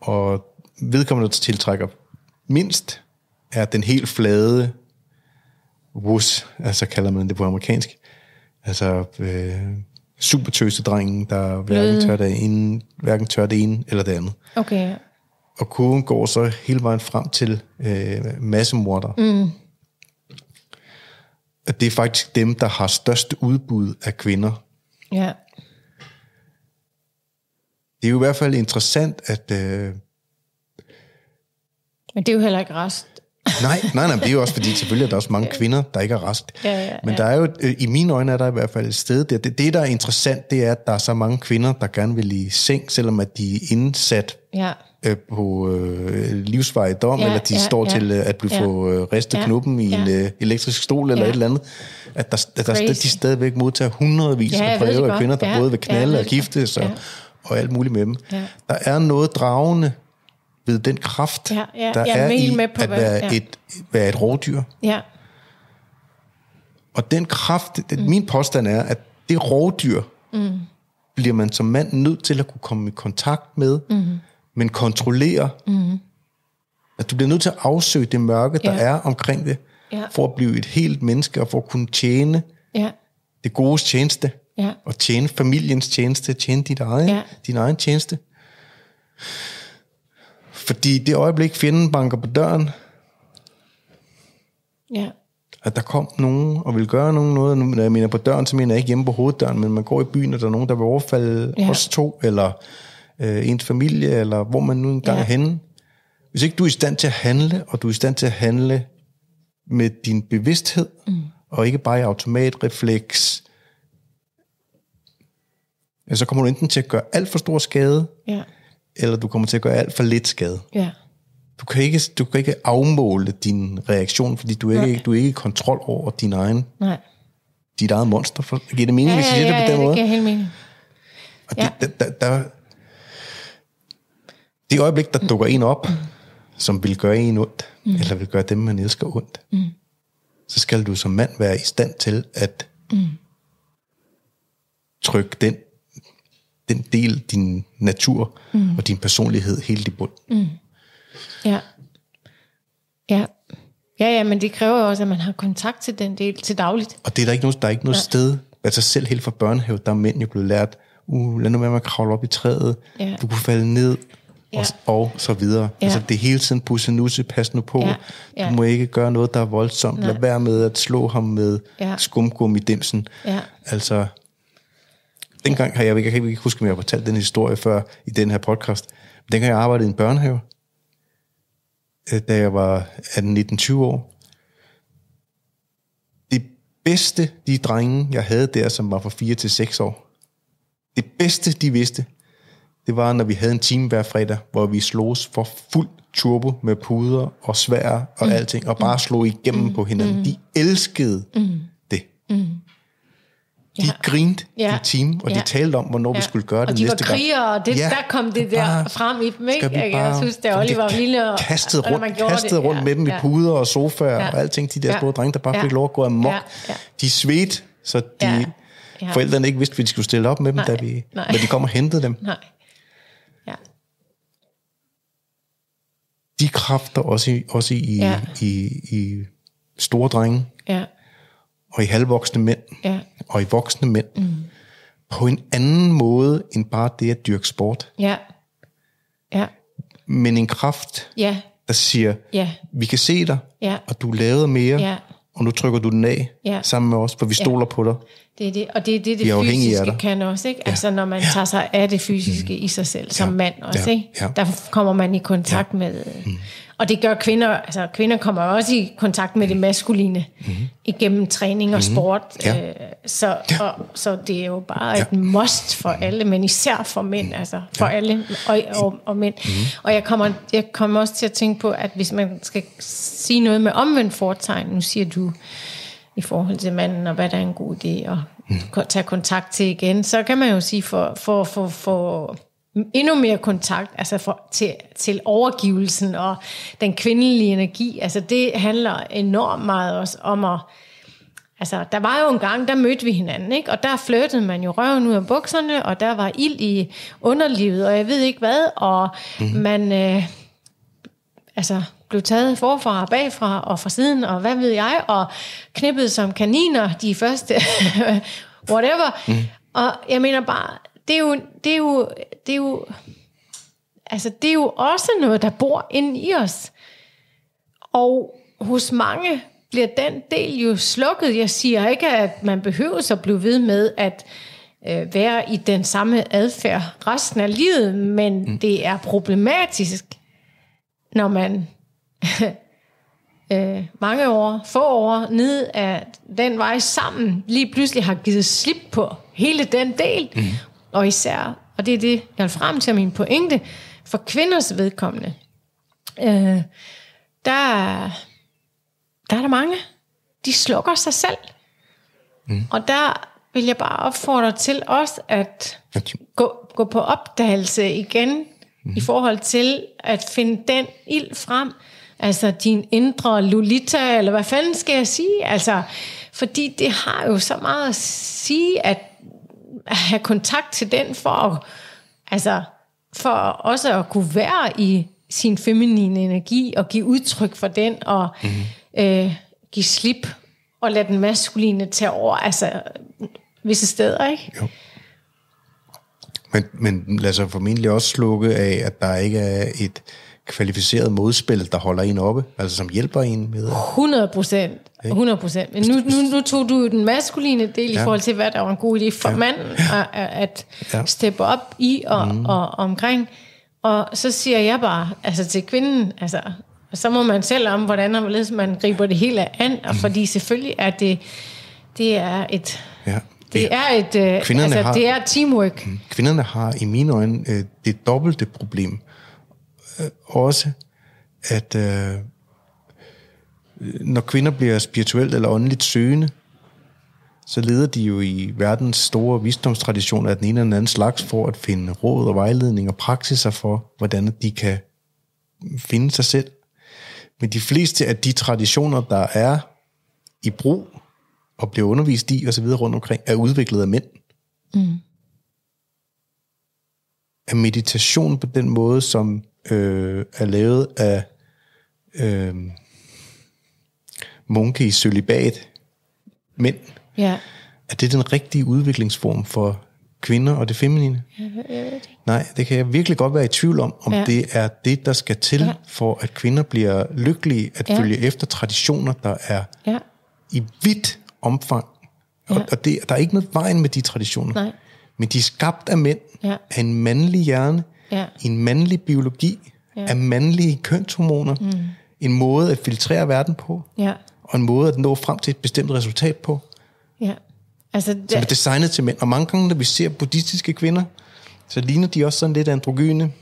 Og vedkommende, der tiltrækker mindst, er den helt flade wus, altså kalder man det på amerikansk. Altså øh, supertøsedrengen, der hverken tør, det ene, hverken tør det ene eller det andet. Okay. Og kurven går så hele vejen frem til øh, massemorder. Mm. At det er faktisk dem, der har størst udbud af kvinder. ja. Det er jo i hvert fald interessant, at... Øh, Men det er jo heller ikke rest. nej, nej, nej, det er jo også fordi, selvfølgelig er der også mange kvinder, der ikke er rest. Ja, ja, Men ja. der er jo, øh, i mine øjne er der i hvert fald et sted der. Det, det, der er interessant, det er, at der er så mange kvinder, der gerne vil i seng, selvom at de er indsat Ja, øh, på øh, livsvej dom, Ja, eller de ja, står ja. til øh, at blive Ja. få øh, ristet Ja, knuppen i en ja. øh, elektrisk stol eller Ja. et eller andet, at der, at der Crazy. de stadigvæk modtager hundredvis Ja, af breve af kvinder, der Ja, både vil ja, knalde ved og giftes og, godt. og alt muligt med dem. Ja. Der er noget dragende ved den kraft, Ja, ja, der jeg er i med på, at være, ja. et, være et rovdyr. ja, Og den kraft, mm. min påstand er, at det rovdyr, mm. bliver man som mand nødt til at kunne komme i kontakt med, mm. Men kontrollere. Mm. At du bliver nødt til at afsøge det mørke, der Ja. er omkring det, Ja. for at blive et helt menneske, og for at kunne tjene ja, det gode tjeneste, Ja. og tjene familiens tjeneste, tjene dit eget, Ja. din egen tjeneste. Fordi det øjeblik, fjenden banker på døren, Ja. at der kom nogen og vil gøre nogen noget. Når jeg mener på døren, så mener jeg ikke hjemme på hoveddøren, men man går i byen, og der er nogen, der vil overfalde ja. os to, eller øh, ens familie, eller hvor man nu engang Ja. ja. er henne. Hvis ikke du er i stand til at handle, og du er i stand til at handle med din bevidsthed, mm. og ikke bare i automatrefleks, ja, så kommer du enten til at gøre alt for stor skade, Ja. eller du kommer til at gøre alt for lidt skade. Ja. Du kan ikke, du kan ikke afmåle din reaktion, fordi du er ikke, du er ikke i kontrol over din egen, Nej. dit eget monster. For, giver det mening, Ja, hvis jeg ja, siger ja, det på den ja, det måde? giver helt mening. Og Ja. det, der, der, der, det øjeblik, der dukker en op, som vil gøre en ondt, mm. eller vil gøre dem, man elsker ondt, mm. så skal du som mand være i stand til at mm. trykke den, den del, din natur mm. og din personlighed helt i bund. Mm. Ja. Ja. Ja, ja, men det kræver jo også, at man har kontakt til den del til dagligt. Og det er der ikke noget, der er ikke noget sted, altså selv helt fra børnehave, der er mænd jo blevet lært, uh, lad nu være med at kravle op i træet, Ja. du kunne falde ned, Ja. og, og så videre. Ja. Altså det er hele tiden pusse nusse, pas nu på, Ja. Ja. du må ikke gøre noget, der er voldsomt, lad være med at slå ham med Ja. skumgum i dimsen. Ja. Altså, dengang har jeg, jeg kan ikke huske, om jeg har fortalt den historie før i den her podcast, men dengang jeg arbejdede i en børnehave, øh, da jeg var 18-19-20 år, det bedste, de drenge, jeg havde der, som var fra 4 til 6 år, det bedste, de vidste, det var, når vi havde en time hver fredag, hvor vi slogs for fuld turbo med puder og svær og mm. alting, og bare slog igennem mm. på hinanden. De elskede mm. det. Mm. De Ja. grinte Ja. en time, og Ja. de talte om, hvornår ja. vi skulle gøre det og de næste var gang. krigere, og det, Ja. der kom det der Bare- frem i dem, ikke? Vi Jeg, bare- synes, Fordi Oliver var det lille, og, kastede når rundt, man kastede det. rundt med dem i ja. puder og sofaer Ja. og alting. De der Ja. store drenge, der bare Ja. fik lov at gå amok. Ja. Ja. De svedte, så de, Ja. Ja. forældrene ikke vidste, hvad de skulle stille op med dem, Nej. da vi, Nej. men de kom og hentede dem. Nej. De kræfter også i, også i, Ja. ja. i, i store drenge, Ja. og i halvvoksne mænd, Ja. og i voksne mænd, mm. på en anden måde, end bare det at dyrke sport. Ja. Ja. Men en kraft, Ja. der siger, Ja. vi kan se dig, Ja. og du lavede mere, Ja. Og nu trykker du den af Ja. sammen med os, for vi stoler på dig. Det er det, og det er det, er det af fysiske kan også, ikke? Ja. Altså når man tager sig af det fysiske mm. i sig selv, som Ja. mand også, Ja. ikke? Ja. Der kommer man i kontakt ja. med, mm. Og det gør kvinder, altså kvinder kommer også i kontakt med det maskuline, mm. igennem træning og sport, Ja. øh, så, og, så det er jo bare et must for alle, men især for mænd, altså for alle, og, og, og mænd. Mm. Og jeg kommer, jeg kommer også til at tænke på, at hvis man skal sige noget med omvendt fortegn, nu siger du, i forhold til manden, og hvad der er en god idé at mm. tage kontakt til igen, så kan man jo sige, for, for, for, for endnu mere kontakt, altså for, til, til overgivelsen og den kvindelige energi, altså det handler enormt meget også om at, altså der var jo en gang, der mødte vi hinanden, ikke? og der flirtede man jo røven ud af bukserne, og der var ild i underlivet, og jeg ved ikke hvad, og mm. man... Øh, altså blev taget forfra og bagfra og fra siden, og hvad ved jeg, og knippet som kaniner de første, whatever. Mm. Og jeg mener bare, det er jo, det er jo, det er jo, altså det er jo også noget, der bor inde i os. Og hos mange bliver den del jo slukket. Jeg siger ikke, at man behøver at blive ved med at øh, være i den samme adfærd resten af livet, men mm. det er problematisk, når man øh, mange år, få år nede af den vej sammen, lige pludselig har givet slip på hele den del. Mm. Og især, og det er det, jeg vil frem til min pointe, for kvinders vedkommende, øh, der, der er der mange, de slukker sig selv. Mm. Og der vil jeg bare opfordre til os at gå, gå på opdagelse igen, mm. i forhold til at finde den ild frem, altså din indre Lolita, eller hvad fanden skal jeg sige? Altså, fordi det har jo så meget at sige, at have kontakt til den, for at, altså, for også at kunne være i sin feminine energi, og give udtryk for den, og mm. øh, give slip. Og lade den maskuline tage over, altså visse steder, ikke? Jo. Men, men lad sig formentlig også slukke af, at der ikke er et kvalificeret modspil, der holder en oppe, altså som hjælper en med. 100 procent. 100 procent. Men nu, nu, nu tog du jo den maskuline del ja. i forhold til, hvad der var en god idé for ja. manden at, at Ja. steppe op i og, mm. og, og omkring. Og så siger jeg bare, altså til kvinden, altså, så må man selv om, hvordan og hvorledes man griber det hele an, og fordi selvfølgelig er det, det er et, Ja. det er et, øh, Kvinderne altså, har- det er teamwork. Kvinderne har i mine øjne øh, det dobbelte problem. Øh, også, at øh, når kvinder bliver spirituelt eller åndeligt søgende, så leder de jo i verdens store visdomstraditioner af den ene eller den anden slags for at finde råd og vejledning og praksiser for, hvordan de kan finde sig selv. Men de fleste af de traditioner, der er i brug og bliver undervist i osv. rundt omkring, er udviklet af mænd. af meditation på den måde, som øh, er lavet af øh, munke i cølibat, mænd, Ja. er det den rigtige udviklingsform for kvinder og det feminine? Jeg ved, jeg ved det. ikke. Nej, det kan jeg virkelig godt være i tvivl om, om Ja. det er det, der skal til, Ja. for at kvinder bliver lykkelige, at Ja. følge efter traditioner, der er Ja. i vidt omfang. Og, Ja. og det, der er ikke noget vejen med de traditioner. Nej. Men de er skabt af mænd, Ja. af en mandlig hjerne, Ja. i en mandlig biologi, Ja. af mandlige kønshormoner, mm. en måde at filtrere verden på, Ja. og en måde at nå frem til et bestemt resultat på, Ja. Altså, som er det, designet til mænd. Og mange gange, når vi ser buddhistiske kvinder, så ligner de også sådan lidt androgyne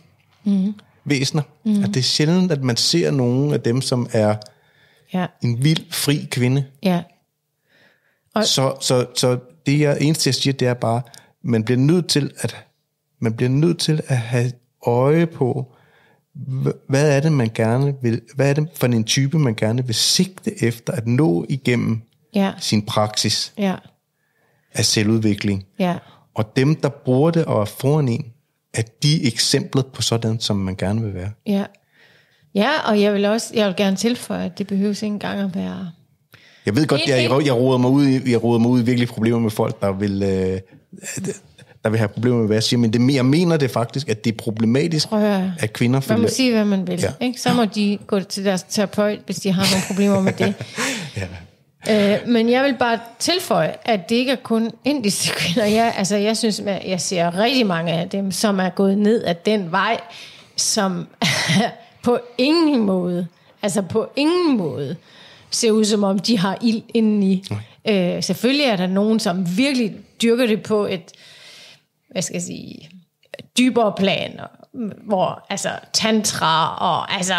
mm. væsener. Mm. At det er sjældent, at man ser nogen af dem, som er ja. en vild, fri kvinde. Ja. Og- Så, så, så det jeg, eneste, jeg siger, det er bare, man bliver nødt til at, man bliver nødt til at have øje på, hv- hvad er det, man gerne vil, hvad er det for en type, man gerne vil sigte efter at nå igennem Ja. sin praksis Ja. af selvudvikling. Ja. Og dem, der bruger det og er foran en, at de er eksemplet på sådan, som man gerne vil være. Ja. Ja, og jeg vil også jeg vil gerne tilføje, at det behøves ikke engang at være... Jeg ved godt, jeg, jeg, jeg roder mig ud i, jeg roder mig ud i virkelig problemer med folk, der vil, øh, der vil have problemer med, hvad jeg siger, men det, jeg mener det faktisk, at det er problematisk, at høre. at kvinder Man må sige, hvad man vil. Ja. Ja. Ikke? Så må de gå til deres terapeut, hvis de har nogle problemer med det. Ja. Øh, men jeg vil bare tilføje, at det ikke er kun indiske kvinder. Jeg, altså, jeg synes, at jeg ser rigtig mange af dem, som er gået ned ad den vej, som på ingen måde, altså på ingen måde, ser ud som om, de har ild indeni. Øh, selvfølgelig er der nogen, som virkelig dyrker det på et, hvad skal jeg sige, dybere plan, hvor altså tantra og altså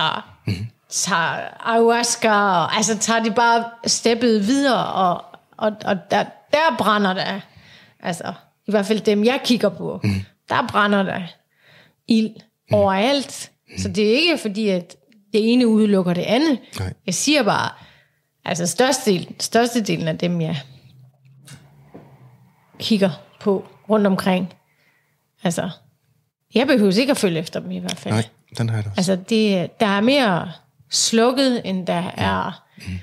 tager ayahuasca, og altså tager de bare steppet videre, og, og, og der, der brænder der, altså i hvert fald dem, jeg kigger på, mm. der brænder der ild mm. overalt. Så det er ikke fordi, at det ene udelukker det andet. Nej. Jeg siger bare, altså størstedelen, størstedelen af dem, jeg kigger på rundt omkring, altså, jeg behøver ikke at følge efter dem i hvert fald. Nej, den har jeg også. Altså, det, der er mere slukket, end der er, mm.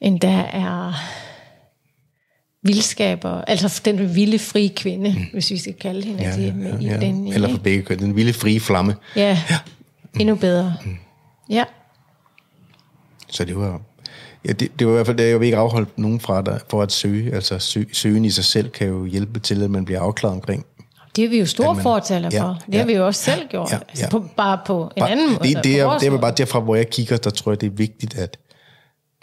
end der er vildskaber. Altså den vilde, frie kvinde, mm. hvis vi skal kalde hende Ja, det. ja, med i ja, den, ja. Eller for begge køn. Den vilde frie flamme. ja, endnu bedre. Ja, Så det var... Ja, det, det var i hvert fald det, jeg vil ikke afholde nogen fra dig for at søge. Altså sø, søgen i sig selv kan jo hjælpe til, at man bliver afklaret omkring. Det er vi jo store man- fortaler ja, for. Det har ja, vi jo også selv gjort. ja, Altså, ja. på, bare på en anden måde. det, det, er, det er vel bare derfra, hvor jeg kigger, der tror jeg, det er vigtigt, at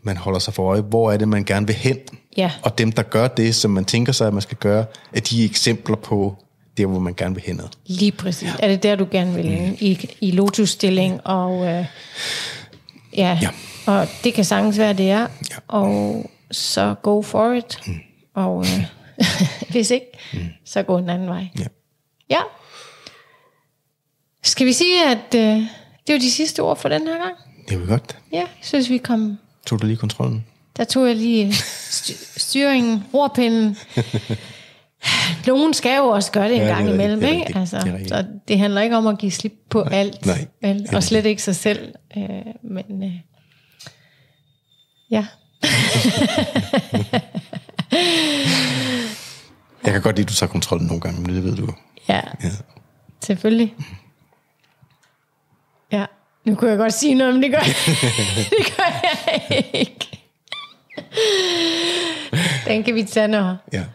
man holder sig for øje, hvor er det, man gerne vil hen. Ja. Og dem, der gør det, som man tænker sig, at man skal gøre, er de eksempler på der, hvor man gerne vil hen. Lige præcis. Er det der, du gerne vil ind? I, i lotusstilling, og øh, ja, Ja. og det kan sagtens være, det er. Ja. Og så go for it. Mm. Og øh, hvis ikke, mm. så gå en anden vej. Ja. Ja. Skal vi sige, at øh, det var de sidste ord for den her gang? Det var godt. Ja, jeg synes, vi kom... Tog du lige kontrollen? Der tog jeg lige øh, styr- styringen, rorpinden. Nogen skal jo også gøre det en Ja, det gang rigtigt, imellem, det ikke? Altså, det så det handler ikke om at give slip på nej, alt, nej, vel? det og slet ikke sig selv. Øh, men øh, ja, Jeg kan godt lide, at du tager kontrollen nogle gange, men det ved du. Ja, Ja. selvfølgelig. Ja, nu kunne jeg godt sige noget, men det gør, det gør jeg ikke. Den kan vi tage, når ja.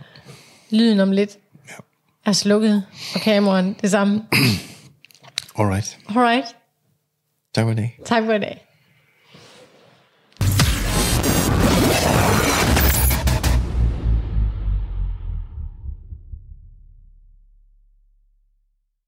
lyden om lidt ja. er slukket, og kameraen det samme. Alright. Alright, Tak for i dag. tak for i dag.